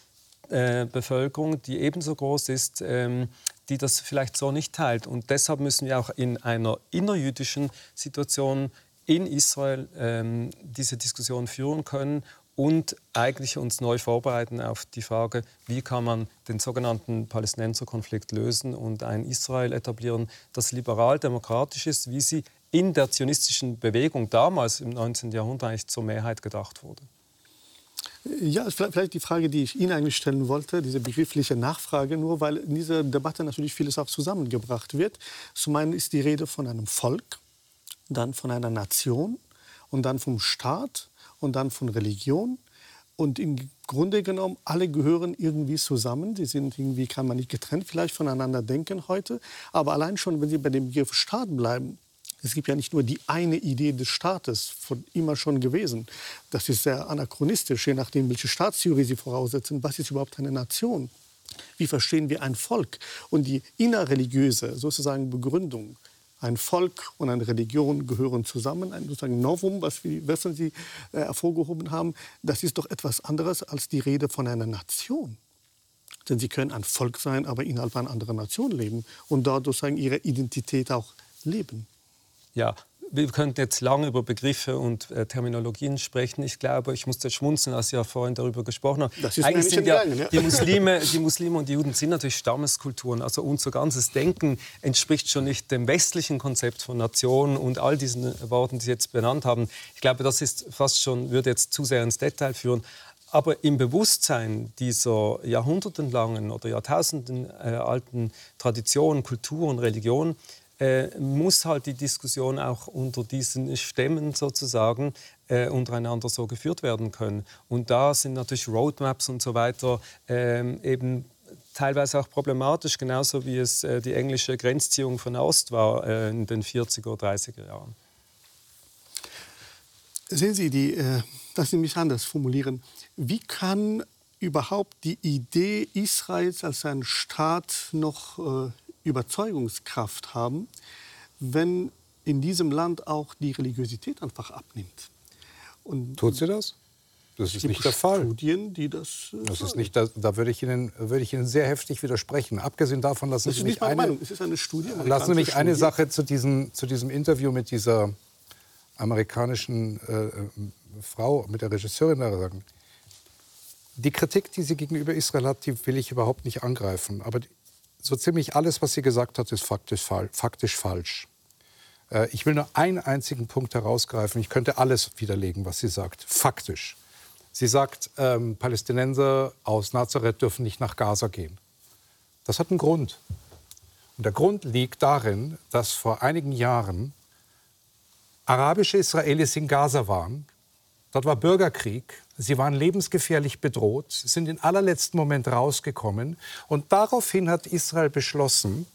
äh, Bevölkerung, die ebenso groß ist, ähm, die das vielleicht so nicht teilt. Und deshalb müssen wir auch in einer innerjüdischen Situation in Israel ähm, diese Diskussion führen können und eigentlich uns neu vorbereiten auf die Frage, wie kann man den sogenannten Palästinenserkonflikt lösen und ein Israel etablieren, das liberal-demokratisch ist, wie sie in der zionistischen Bewegung damals im 19. Jahrhundert eigentlich zur Mehrheit gedacht wurde. Ja, vielleicht die Frage, die ich Ihnen eigentlich stellen wollte, diese begriffliche Nachfrage, nur weil in dieser Debatte natürlich vieles auch zusammengebracht wird. Zum einen ist die Rede von einem Volk, dann von einer Nation und dann vom Staat und dann von Religion. Und im Grunde genommen, alle gehören irgendwie zusammen. Die sind irgendwie, kann man nicht getrennt vielleicht voneinander denken heute. Aber allein schon, wenn Sie bei dem Begriff Staat bleiben, es gibt ja nicht nur die eine Idee des Staates, von immer schon gewesen. Das ist sehr anachronistisch, je nachdem, welche Staatstheorie Sie voraussetzen. Was ist überhaupt eine Nation? Wie verstehen wir ein Volk? Und die innerreligiöse sozusagen Begründung, ein Volk und eine Religion gehören zusammen, ein sozusagen Novum, was wir was Sie äh, hervorgehoben haben, das ist doch etwas anderes als die Rede von einer Nation. Denn sie können ein Volk sein, aber innerhalb einer anderen Nation leben und dort sozusagen ihre Identität auch leben. Ja, wir könnten jetzt lange über Begriffe und äh, Terminologien sprechen. Ich glaube, ich musste schmunzeln, als Sie ja vorhin darüber gesprochen haben. Das ist Eigentlich sind ja, ja, die Muslime, die Muslime und die Juden sind natürlich Stammeskulturen. Also unser ganzes Denken entspricht schon nicht dem westlichen Konzept von Nation und all diesen Worten, die Sie jetzt benannt haben. Ich glaube, das ist fast schon, würde jetzt zu sehr ins Detail führen. Aber im Bewusstsein dieser jahrhundertenlangen oder jahrtausendenalten äh, Tradition, Kultur und Religion äh, muss halt die Diskussion auch unter diesen Stämmen sozusagen äh, untereinander so geführt werden können. Und da sind natürlich Roadmaps und so weiter äh, eben teilweise auch problematisch, genauso wie es äh, die englische Grenzziehung von Ost war äh, in den 40er, 30er Jahren. Sehen Sie, die, äh, das Sie mich anders formulieren. Wie kann überhaupt die Idee Israels als ein Staat noch Überzeugungskraft haben, wenn in diesem Land auch die Religiosität einfach abnimmt. Und Tut sie das? Das ist nicht der Fall. Studien, die das. Äh, das ist nicht, da, da würde, ich Ihnen, würde ich Ihnen sehr heftig widersprechen. Abgesehen davon, lassen das Sie mich eine, Meinung. Es ist eine Studie. Lassen Sie mich Studie. eine Sache zu diesem, zu diesem Interview mit dieser amerikanischen äh, äh, Frau, mit der Regisseurin da sagen. Die Kritik, die sie gegenüber Israel hat, die will ich überhaupt nicht angreifen. Aber so ziemlich alles, was sie gesagt hat, ist faktisch, faktisch falsch. Äh, ich will nur einen einzigen Punkt herausgreifen. Ich könnte alles widerlegen, was sie sagt. Faktisch. Sie sagt, ähm, Palästinenser aus Nazareth dürfen nicht nach Gaza gehen. Das hat einen Grund. Und der Grund liegt darin, dass vor einigen Jahren arabische Israelis in Gaza waren. Dort war Bürgerkrieg. Sie waren lebensgefährlich bedroht, sind im allerletzten Moment rausgekommen. Und daraufhin hat Israel beschlossen,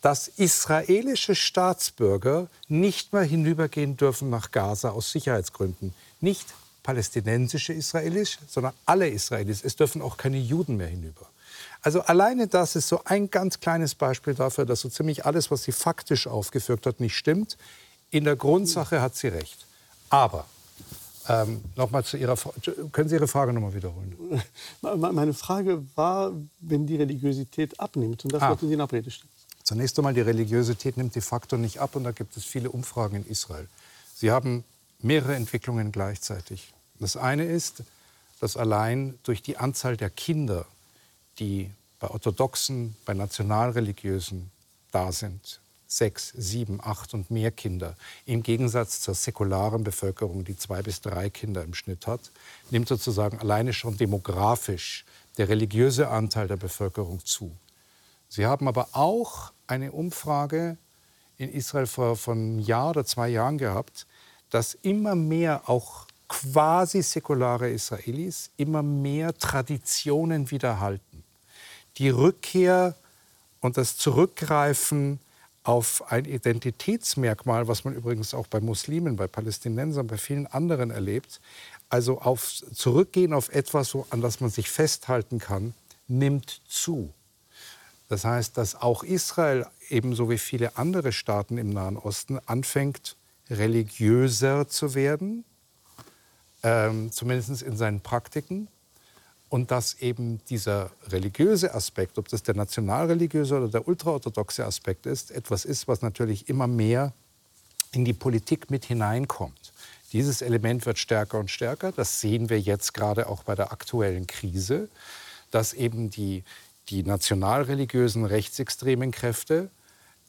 dass israelische Staatsbürger nicht mehr hinübergehen dürfen nach Gaza aus Sicherheitsgründen. Nicht palästinensische Israelis, sondern alle Israelis. Es dürfen auch keine Juden mehr hinüber. Also alleine das ist so ein ganz kleines Beispiel dafür, dass so ziemlich alles, was sie faktisch aufgeführt hat, nicht stimmt. In der Grundsache hat sie recht. Aber ähm, nochmal zu Ihrer Können Sie Ihre Frage nochmal wiederholen? Meine Frage war, wenn die Religiosität abnimmt. Und das ah. Sie in Abrede stellen. Zunächst einmal, die Religiosität nimmt de facto nicht ab. Und da gibt es viele Umfragen in Israel. Sie haben mehrere Entwicklungen gleichzeitig. Das eine ist, dass allein durch die Anzahl der Kinder, die bei orthodoxen, bei nationalreligiösen da sind, sechs, sieben, acht und mehr Kinder. Im Gegensatz zur säkularen Bevölkerung, die zwei bis drei Kinder im Schnitt hat, nimmt sozusagen alleine schon demografisch der religiöse Anteil der Bevölkerung zu. Sie haben aber auch eine Umfrage in Israel vor, vor einem Jahr oder zwei Jahren gehabt, dass immer mehr auch quasi säkulare Israelis immer mehr Traditionen wiederhalten. Die Rückkehr und das Zurückgreifen auf ein Identitätsmerkmal, was man übrigens auch bei Muslimen, bei Palästinensern, bei vielen anderen erlebt, also auf Zurückgehen auf etwas, an das man sich festhalten kann, nimmt zu. Das heißt, dass auch Israel ebenso wie viele andere Staaten im Nahen Osten anfängt, religiöser zu werden, ähm, zumindest in seinen Praktiken, und dass eben dieser religiöse Aspekt, ob das der nationalreligiöse oder der ultraorthodoxe Aspekt ist, etwas ist, was natürlich immer mehr in die Politik mit hineinkommt. Dieses Element wird stärker und stärker. Das sehen wir jetzt gerade auch bei der aktuellen Krise, dass eben die, die nationalreligiösen rechtsextremen Kräfte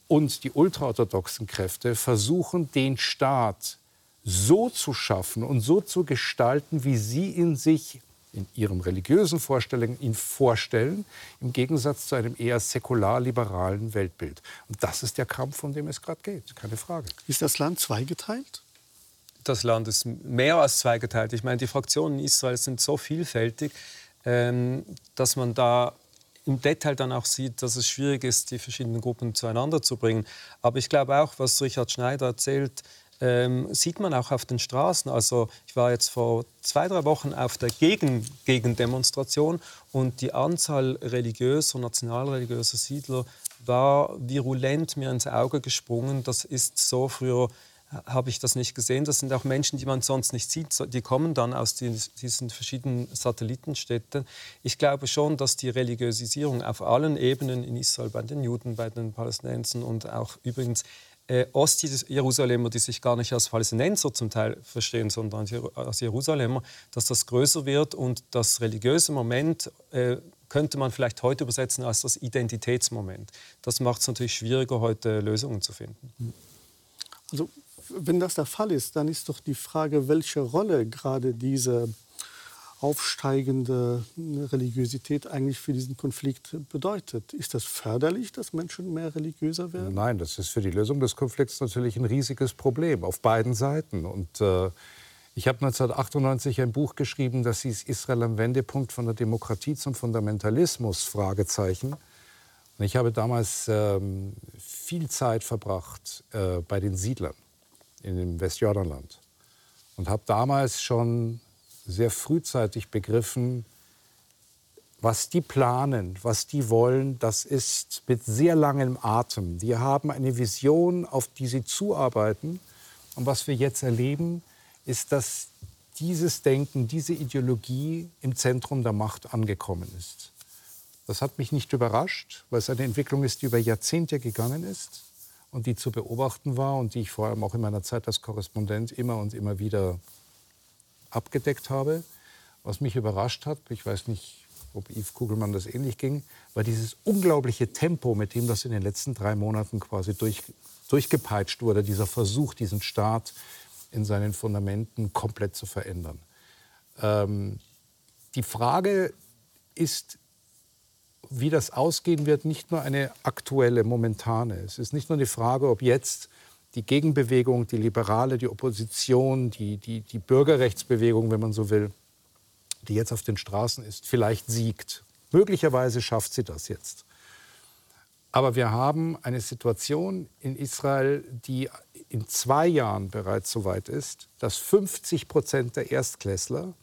und die ultraorthodoxen Kräfte versuchen, den Staat so zu schaffen und so zu gestalten, wie sie ihn sich in ihren religiösen Vorstellungen ihn vorstellen, im Gegensatz zu einem eher säkular-liberalen Weltbild. Und das ist der Kampf, um den es gerade geht, keine Frage. Ist das Land zweigeteilt? Das Land ist mehr als zweigeteilt. Ich meine, die Fraktionen in Israel sind so vielfältig, ähm, dass man da im Detail dann auch sieht, dass es schwierig ist, die verschiedenen Gruppen zueinander zu bringen. Aber ich glaube auch, was Richard Schneider erzählt, ähm, sieht man auch auf den Straßen. Also ich war jetzt vor zwei, drei Wochen auf der Gegen Gegendemonstration und die Anzahl religiöser, nationalreligiöser Siedler war virulent mir ins Auge gesprungen. Das ist so früher habe ich das nicht gesehen. Das sind auch Menschen, die man sonst nicht sieht. Die kommen dann aus diesen verschiedenen Satellitenstädten. Ich glaube schon, dass die Religiosisierung auf allen Ebenen in Israel, bei den Juden, bei den Palästinensern und auch übrigens äh, Ost-Jerusalemer, die sich gar nicht als Palästinenser zum Teil verstehen, sondern als Jerusalemer, dass das größer wird und das religiöse Moment äh, könnte man vielleicht heute übersetzen als das Identitätsmoment. Das macht es natürlich schwieriger, heute Lösungen zu finden. Also, wenn das der Fall ist, dann ist doch die Frage, welche Rolle gerade diese aufsteigende Religiosität eigentlich für diesen Konflikt bedeutet. Ist das förderlich, dass Menschen mehr religiöser werden? Nein, das ist für die Lösung des Konflikts natürlich ein riesiges Problem auf beiden Seiten. Und äh, ich habe 1998 ein Buch geschrieben, das hieß Israel am Wendepunkt von der Demokratie zum Fundamentalismus? Fragezeichen. Und ich habe damals ähm, viel Zeit verbracht äh, bei den Siedlern in dem Westjordanland und habe damals schon sehr frühzeitig begriffen, was die planen, was die wollen, das ist mit sehr langem Atem. Die haben eine Vision, auf die sie zuarbeiten. Und was wir jetzt erleben, ist, dass dieses Denken, diese Ideologie im Zentrum der Macht angekommen ist. Das hat mich nicht überrascht, weil es eine Entwicklung ist, die über Jahrzehnte gegangen ist und die zu beobachten war und die ich vor allem auch in meiner Zeit als Korrespondent immer und immer wieder abgedeckt habe. Was mich überrascht hat, ich weiß nicht, ob Yves Kugelmann das ähnlich ging, war dieses unglaubliche Tempo, mit dem das in den letzten drei Monaten quasi durch, durchgepeitscht wurde, dieser Versuch, diesen Staat in seinen Fundamenten komplett zu verändern. Ähm, die Frage ist, wie das ausgehen wird, nicht nur eine aktuelle, momentane. Es ist nicht nur die Frage, ob jetzt die Gegenbewegung, die Liberale, die Opposition, die, die, die Bürgerrechtsbewegung, wenn man so will, die jetzt auf den Straßen ist, vielleicht siegt. Möglicherweise schafft sie das jetzt. Aber wir haben eine Situation in Israel, die in zwei Jahren bereits so weit ist, dass 50 Prozent der Erstklässler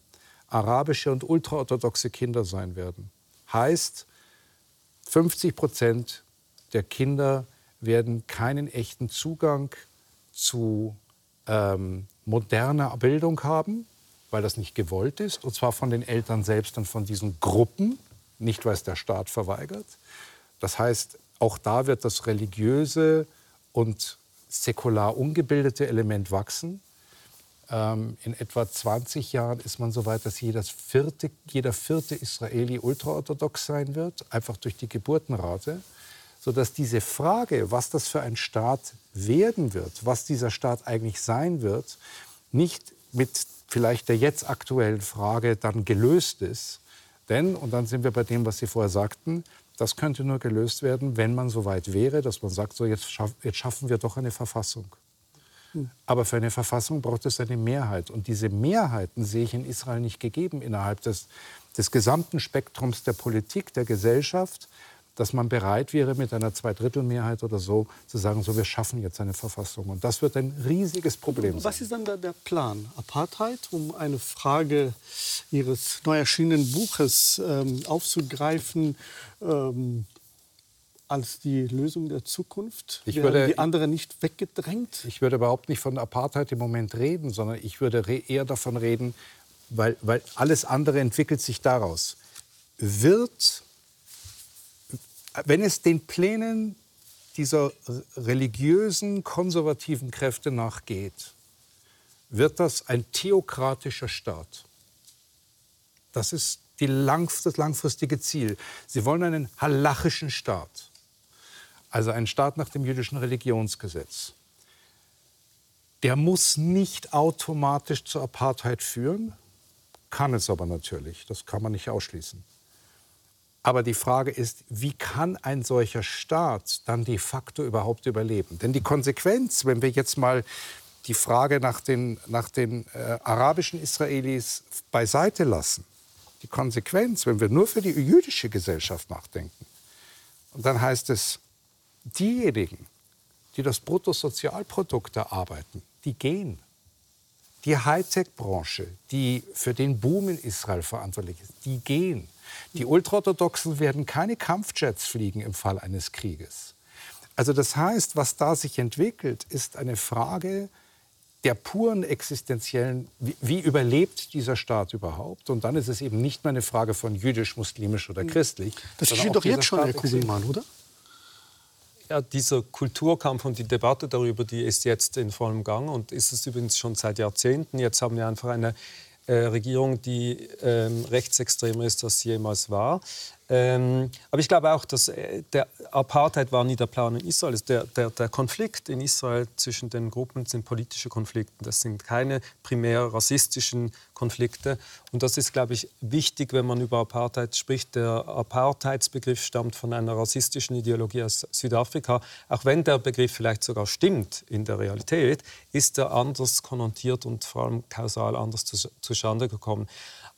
arabische und ultraorthodoxe Kinder sein werden. Heißt, 50 Prozent der Kinder werden keinen echten Zugang zu ähm, moderner Bildung haben, weil das nicht gewollt ist, und zwar von den Eltern selbst und von diesen Gruppen, nicht weil es der Staat verweigert. Das heißt, auch da wird das religiöse und säkular ungebildete Element wachsen. Ähm, in etwa 20 Jahren ist man so weit, dass jeder vierte, jeder vierte Israeli ultraorthodox sein wird, einfach durch die Geburtenrate sodass diese Frage, was das für ein Staat werden wird, was dieser Staat eigentlich sein wird, nicht mit vielleicht der jetzt aktuellen Frage dann gelöst ist. Denn, und dann sind wir bei dem, was Sie vorher sagten, das könnte nur gelöst werden, wenn man so weit wäre, dass man sagt, so jetzt, schaff, jetzt schaffen wir doch eine Verfassung. Hm. Aber für eine Verfassung braucht es eine Mehrheit. Und diese Mehrheiten sehe ich in Israel nicht gegeben innerhalb des, des gesamten Spektrums der Politik, der Gesellschaft dass man bereit wäre, mit einer Zweidrittelmehrheit oder so zu sagen, so wir schaffen jetzt eine Verfassung. Und das wird ein riesiges Problem sein. Was ist dann der Plan? Apartheid, um eine Frage Ihres neu erschienenen Buches ähm, aufzugreifen, ähm, als die Lösung der Zukunft? Ich würde, die andere nicht weggedrängt? Ich würde überhaupt nicht von Apartheid im Moment reden, sondern ich würde eher davon reden, weil, weil alles andere entwickelt sich daraus. Wird wenn es den Plänen dieser religiösen, konservativen Kräfte nachgeht, wird das ein theokratischer Staat. Das ist lang, das langfristige Ziel. Sie wollen einen halachischen Staat. also ein Staat nach dem jüdischen Religionsgesetz, der muss nicht automatisch zur Apartheid führen, kann es aber natürlich, das kann man nicht ausschließen. Aber die Frage ist, wie kann ein solcher Staat dann de facto überhaupt überleben? Denn die Konsequenz, wenn wir jetzt mal die Frage nach den, nach den äh, arabischen Israelis beiseite lassen, die Konsequenz, wenn wir nur für die jüdische Gesellschaft nachdenken, und dann heißt es, diejenigen, die das Bruttosozialprodukt erarbeiten, die gehen. Die Hightech-Branche, die für den Boom in Israel verantwortlich ist, die gehen. Die Ultraorthodoxen werden keine Kampfjets fliegen im Fall eines Krieges. Also das heißt, was da sich entwickelt, ist eine Frage der puren existenziellen, wie, wie, überlebt dieser Staat überhaupt? Und dann ist es eben nicht mehr eine Frage von jüdisch, muslimisch oder christlich. Das geschieht doch jetzt schon, Herr Kugelmann, oder? Ja, dieser Kulturkampf und die Debatte darüber, die ist jetzt in vollem Gang und ist es übrigens schon seit Jahrzehnten. Jetzt haben wir einfach eine Regierung, die ähm, rechtsextremer ist, als jemals war. Ähm, aber ich glaube auch, dass äh, der Apartheid war nie der Plan in Israel. Der, der, der, Konflikt in Israel zwischen den Gruppen sind politische Konflikte. Das sind keine primär rassistischen Konflikte. Und das ist, glaube ich, wichtig, wenn man über Apartheid spricht. Der Apartheidsbegriff stammt von einer rassistischen Ideologie aus Südafrika. Auch wenn der Begriff vielleicht sogar stimmt in der Realität, ist er anders konnotiert und vor allem kausal anders zustande gekommen.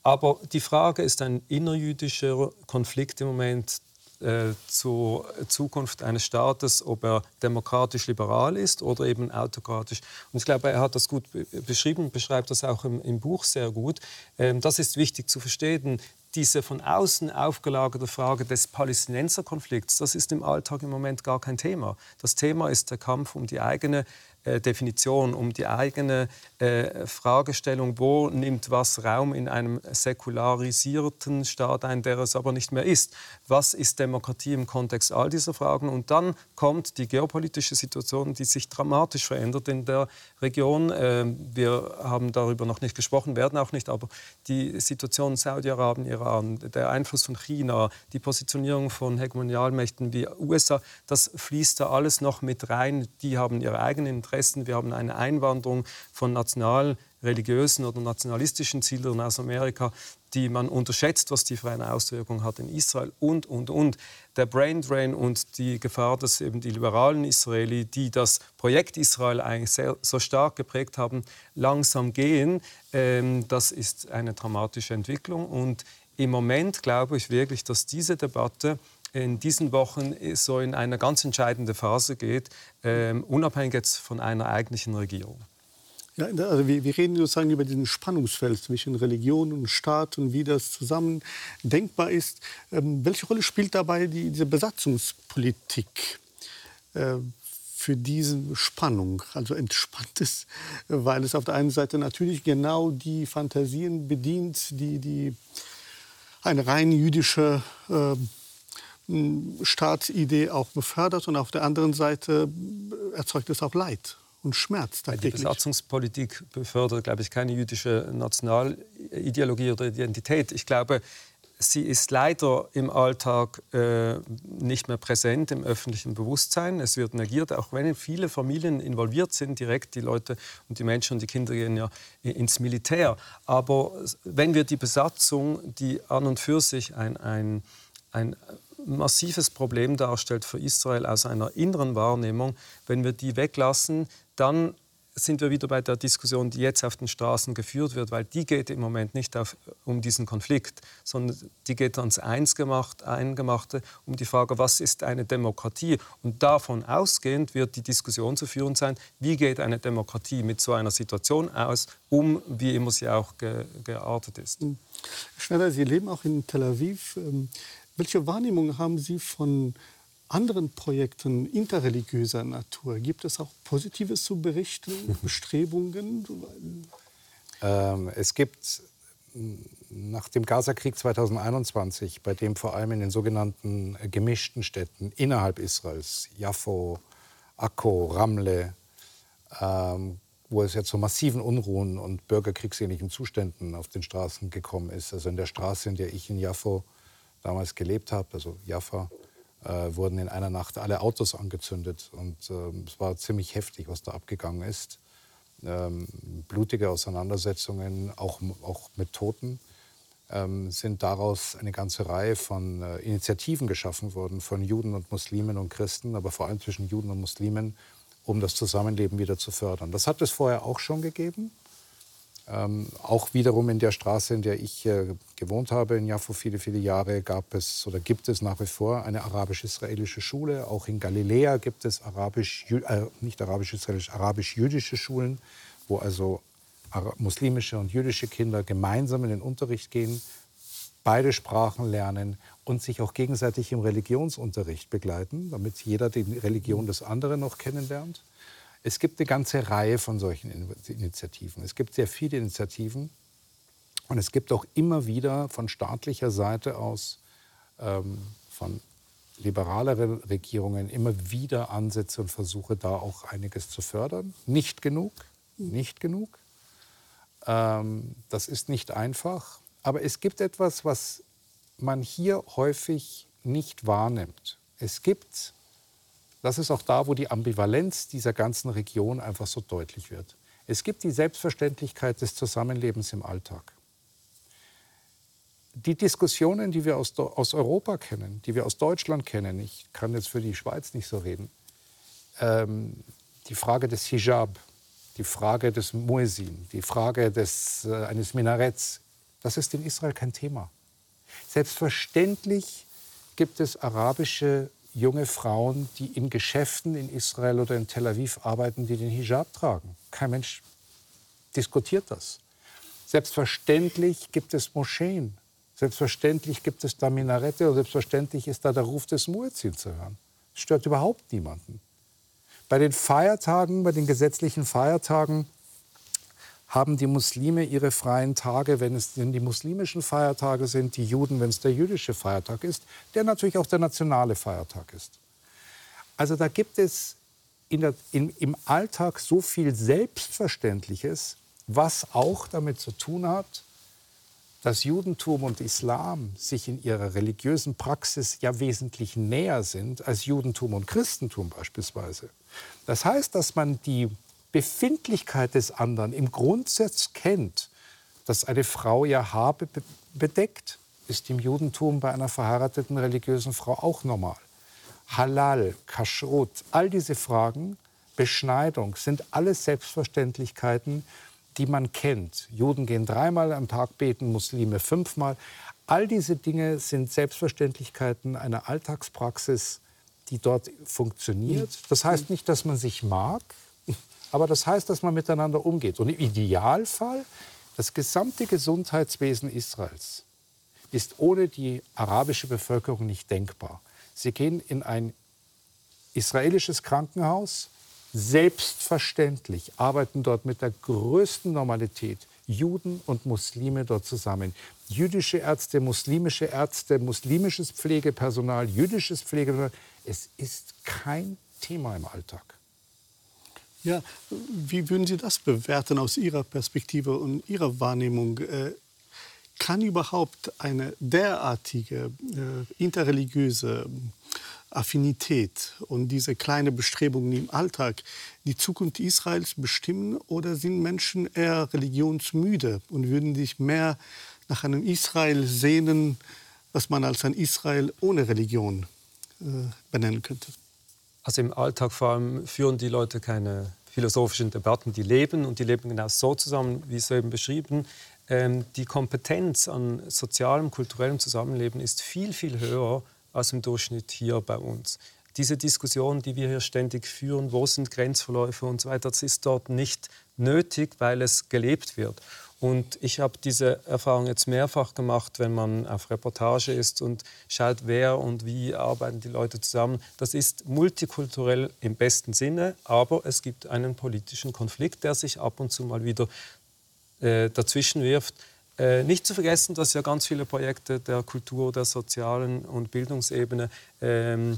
Aber die Frage ist ein innerjüdischer Konflikt im Moment äh, zur Zukunft eines Staates, ob er demokratisch-liberal ist oder eben autokratisch. Und ich glaube, er hat das gut beschrieben, beschreibt das auch im, im Buch sehr gut. Ähm, das ist wichtig zu verstehen. Diese von außen aufgelagerte Frage des Palästinenserkonflikts, das ist im Alltag im Moment gar kein Thema. Das Thema ist der Kampf um die eigene äh, Definition, um die eigene äh, Fragestellung, wo nimmt was Raum in einem säkularisierten Staat ein, der es aber nicht mehr ist. Was ist Demokratie im Kontext all dieser Fragen? Und dann kommt die geopolitische Situation, die sich dramatisch verändert in der Region. Äh, wir haben darüber noch nicht gesprochen, werden auch nicht, aber die Situation Saudi-Arabien, Iran, der Einfluss von China, die Positionierung von Hegemonialmächten wie USA, das fließt da alles noch mit rein. Die haben ihre eigenen Interessen Interessen. Wir haben eine Einwanderung von national religiösen oder nationalistischen Zielen aus Amerika, die man unterschätzt, was die für eine Auswirkung hat in Israel und, und, und. Der Brain Drain und die Gefahr, dass eben die liberalen Israeli, die das Projekt Israel eigentlich sehr, so stark geprägt haben, langsam gehen, ähm, das ist eine dramatische Entwicklung. Und im Moment glaube ich wirklich, dass diese Debatte in diesen Wochen so in eine ganz entscheidende Phase geht, ähm, unabhängig jetzt von einer eigentlichen Regierung. Ja, also wir, wir, reden sozusagen über diesen Spannungsfeld zwischen Religion und Staat und wie das zusammen denkbar ist. Ähm, welche Rolle spielt dabei die, diese Besatzungspolitik äh, für diese Spannung? Also entspannt es, weil es auf der einen Seite natürlich genau die Fantasien bedient, die, die eine rein jüdische äh, Staatsidee auch befördert und auf der anderen Seite erzeugt es auch Leid und Schmerz. Die Besatzungspolitik befördert, glaube ich, keine jüdische Nationalideologie oder Identität. Ich glaube, sie ist leider im Alltag äh, nicht mehr präsent im öffentlichen Bewusstsein. Es wird negiert, auch wenn viele Familien involviert sind, direkt die Leute und die Menschen und die Kinder gehen ja ins Militär. Aber wenn wir die Besatzung, die an und für sich ein, ein, ein massives Problem darstellt für Israel aus einer inneren Wahrnehmung. Wenn wir die weglassen, dann sind wir wieder bei der Diskussion, die jetzt auf den Straßen geführt wird, weil die geht im Moment nicht auf, um diesen Konflikt, sondern die geht ans Einsgemacht, Eingemachte, um die Frage, was ist eine Demokratie? Und davon ausgehend wird die Diskussion zu führen sein, wie geht eine Demokratie mit so einer Situation aus, um, wie immer sie auch ge geartet ist. Herr Schneider, Sie leben auch in Tel Aviv. Ähm, welche Wahrnehmung haben Sie von anderen Projekten interreligiöser Natur? Gibt es auch Positives zu berichten, Bestrebungen? Ähm, es gibt nach dem Gazakrieg 2021, bei dem vor allem in den sogenannten gemischten Städten innerhalb Israels, Jaffo, Akko, Ramle, ähm, wo es ja zu massiven Unruhen und bürgerkriegsähnlichen Zuständen auf den Straßen gekommen ist. Also in der Straße, in der ich in Jaffo damals gelebt habe, also Jaffa, äh, wurden in einer Nacht alle Autos angezündet. Und äh, es war ziemlich heftig, was da abgegangen ist. Ähm, blutige Auseinandersetzungen, auch, auch mit Toten, ähm, sind daraus eine ganze Reihe von äh, Initiativen geschaffen worden, von Juden und Muslimen und Christen, aber vor allem zwischen Juden und Muslimen, um das Zusammenleben wieder zu fördern. Das hat es vorher auch schon gegeben. Ähm, auch wiederum in der Straße, in der ich äh, gewohnt habe, in Jaffo viele, viele Jahre, gab es oder gibt es nach wie vor eine arabisch-israelische Schule. Auch in Galiläa gibt es arabisch, äh, nicht arabisch-israelisch, arabisch-jüdische Schulen, wo also muslimische und jüdische Kinder gemeinsam in den Unterricht gehen, beide Sprachen lernen und sich auch gegenseitig im Religionsunterricht begleiten, damit jeder die Religion des anderen noch kennenlernt. Es gibt eine ganze Reihe von solchen Initiativen. Es gibt sehr viele Initiativen. Und es gibt auch immer wieder von staatlicher Seite aus, ähm, von liberaleren Regierungen, immer wieder Ansätze und Versuche, da auch einiges zu fördern. Nicht genug, nicht genug. Ähm, das ist nicht einfach. Aber es gibt etwas, was man hier häufig nicht wahrnimmt. Es gibt das ist auch da, wo die Ambivalenz dieser ganzen Region einfach so deutlich wird. Es gibt die Selbstverständlichkeit des Zusammenlebens im Alltag. Die Diskussionen, die wir aus, aus Europa kennen, die wir aus Deutschland kennen, ich kann jetzt für die Schweiz nicht so reden, ähm, die Frage des Hijab, die Frage des Muezzin, die Frage des, äh, eines Minaretts, das ist in Israel kein Thema. Selbstverständlich gibt es arabische junge Frauen, die in Geschäften in Israel oder in Tel Aviv arbeiten, die den Hijab tragen. Kein Mensch diskutiert das. Selbstverständlich gibt es Moscheen. Selbstverständlich gibt es da Minarette und selbstverständlich ist da der Ruf des Muezzin zu hören. Das stört überhaupt niemanden. Bei den Feiertagen, bei den gesetzlichen Feiertagen haben die Muslime ihre freien Tage, wenn es denn die muslimischen Feiertage sind, die Juden, wenn es der jüdische Feiertag ist, der natürlich auch der nationale Feiertag ist. Also da gibt es der, in, im Alltag so viel Selbstverständliches, was auch damit zu tun hat, dass Judentum und Islam sich in ihrer religiösen Praxis ja wesentlich näher sind als Judentum und Christentum beispielsweise. Das heißt, dass man die Befindlichkeit des anderen im Grundsatz kennt, dass eine Frau ihr Haar bedeckt, ist im Judentum bei einer verheirateten religiösen Frau auch normal. Halal, Kashrut, all diese Fragen, Beschneidung, sind alles Selbstverständlichkeiten, die man kennt. Juden gehen dreimal am Tag beten, Muslime fünfmal. All diese Dinge sind Selbstverständlichkeiten einer Alltagspraxis, die dort funktioniert. Das heißt nicht, dass man sich mag, aber das heißt, dass man miteinander umgeht. Und im Idealfall, das gesamte Gesundheitswesen Israels ist ohne die arabische Bevölkerung nicht denkbar. Sie gehen in ein israelisches Krankenhaus, selbstverständlich arbeiten dort mit der größten Normalität Juden und Muslime dort zusammen. Jüdische Ärzte, muslimische Ärzte, muslimisches Pflegepersonal, jüdisches Pflegepersonal. Es ist kein Thema im Alltag. Ja, wie würden Sie das bewerten aus Ihrer Perspektive und Ihrer Wahrnehmung? Äh, kann überhaupt eine derartige äh, interreligiöse Affinität und diese kleine Bestrebungen im Alltag die Zukunft Israels bestimmen oder sind Menschen eher religionsmüde und würden sich mehr nach einem Israel sehnen, was man als ein Israel ohne Religion äh, benennen könnte? Also im Alltag vor allem führen die Leute keine philosophischen Debatten, die leben und die leben genau so zusammen, wie es eben beschrieben. Ähm, die Kompetenz an sozialem, kulturellem Zusammenleben ist viel, viel höher als im Durchschnitt hier bei uns. Diese Diskussion, die wir hier ständig führen, wo sind Grenzverläufe und so weiter, das ist dort nicht nötig, weil es gelebt wird. Und ich habe diese Erfahrung jetzt mehrfach gemacht, wenn man auf Reportage ist und schaut, wer und wie arbeiten die Leute zusammen. Das ist multikulturell im besten Sinne, aber es gibt einen politischen Konflikt, der sich ab und zu mal wieder äh, dazwischen wirft. Äh, nicht zu vergessen, dass ja ganz viele Projekte der Kultur, der sozialen und Bildungsebene ähm,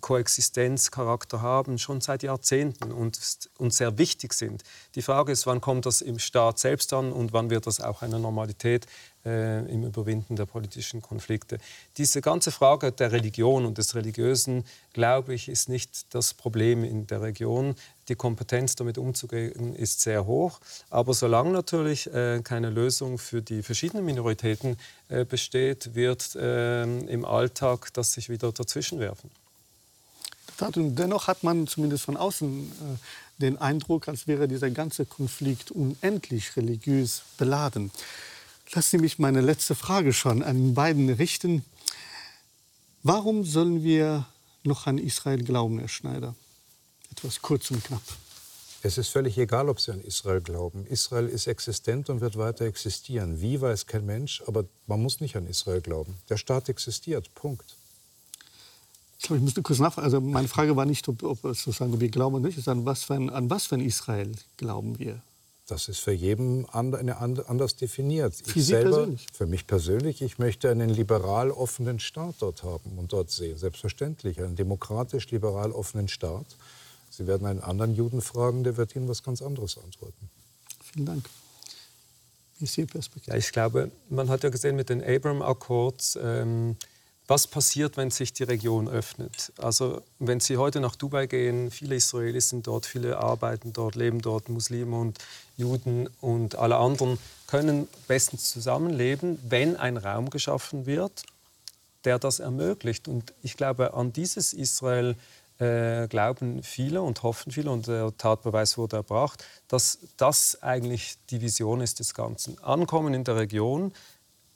Koexistenzcharakter haben, schon seit Jahrzehnten und, und sehr wichtig sind. Die Frage ist, wann kommt das im Staat selbst an und wann wird das auch eine Normalität äh, im Überwinden der politischen Konflikte. Diese ganze Frage der Religion und des Religiösen, glaube ich, ist nicht das Problem in der Region. Die Kompetenz, damit umzugehen, ist sehr hoch. Aber solange natürlich äh, keine Lösung für die verschiedenen Minoritäten äh, besteht, wird äh, im Alltag das sich wieder dazwischenwerfen. Und dennoch hat man zumindest von außen äh, den Eindruck, als wäre dieser ganze Konflikt unendlich religiös beladen. Lassen Sie mich meine letzte Frage schon an beiden richten. Warum sollen wir noch an Israel glauben, Herr Schneider? Etwas kurz und knapp. Es ist völlig egal, ob Sie an Israel glauben. Israel ist existent und wird weiter existieren. Wie weiß kein Mensch, aber man muss nicht an Israel glauben. Der Staat existiert. Punkt. Ich glaube, ich müsste kurz nachfragen. Also meine Frage war nicht, ob, ob sozusagen wir glauben oder nicht, sondern was für ein, an was für ein Israel glauben wir? Das ist für jeden anders definiert. Für ich Sie selber, persönlich? Für mich persönlich, ich möchte einen liberal offenen Staat dort haben und dort sehen. Selbstverständlich, einen demokratisch liberal offenen Staat. Sie werden einen anderen Juden fragen, der wird Ihnen was ganz anderes antworten. Vielen Dank. Wie ist Ihre Perspektive? Ja, ich glaube, man hat ja gesehen mit den Abraham Accords, ähm, was passiert, wenn sich die Region öffnet. Also wenn Sie heute nach Dubai gehen, viele Israelis sind dort, viele arbeiten dort, leben dort, Muslime und Juden und alle anderen können bestens zusammenleben, wenn ein Raum geschaffen wird, der das ermöglicht. Und ich glaube, an dieses Israel äh, glauben viele und hoffen viele, und der Tatbeweis wurde erbracht, dass das eigentlich die Vision ist des Ganzen. Ankommen in der Region,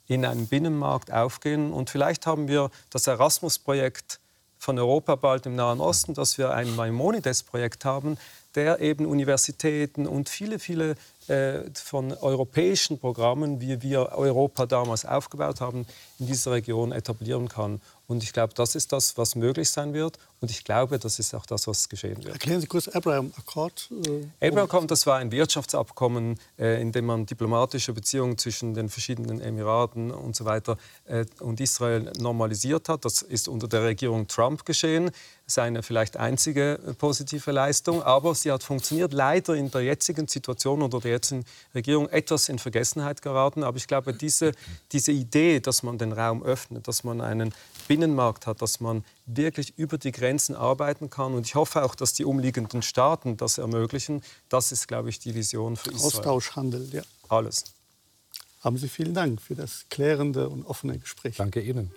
in einem Binnenmarkt aufgehen. Und vielleicht haben wir das Erasmus-Projekt von Europa bald im Nahen Osten, dass wir ein Maimonides-Projekt haben, der eben Universitäten und viele, viele äh, von europäischen Programmen, wie wir Europa damals aufgebaut haben, in dieser Region etablieren kann. Und ich glaube, das ist das, was möglich sein wird. Und ich glaube, das ist auch das, was geschehen wird. Erklären Sie kurz Abraham Accord. Äh, Abraham Accord, das war ein Wirtschaftsabkommen, äh, in dem man diplomatische Beziehungen zwischen den verschiedenen Emiraten und so weiter äh, und Israel normalisiert hat. Das ist unter der Regierung Trump geschehen. Seine vielleicht einzige äh, positive Leistung, aber sie hat funktioniert. Leider in der jetzigen Situation unter der jetzigen Regierung etwas in Vergessenheit geraten. Aber ich glaube, diese, diese Idee, dass man den Raum öffnet, dass man einen Binnenmarkt hat, dass man wirklich über die Grenzen arbeiten kann. Und ich hoffe auch, dass die umliegenden Staaten das ermöglichen. Das ist, glaube ich, die Vision für Israel. Austauschhandel, ja. Alles. Haben Sie vielen Dank für das klärende und offene Gespräch. Danke Ihnen.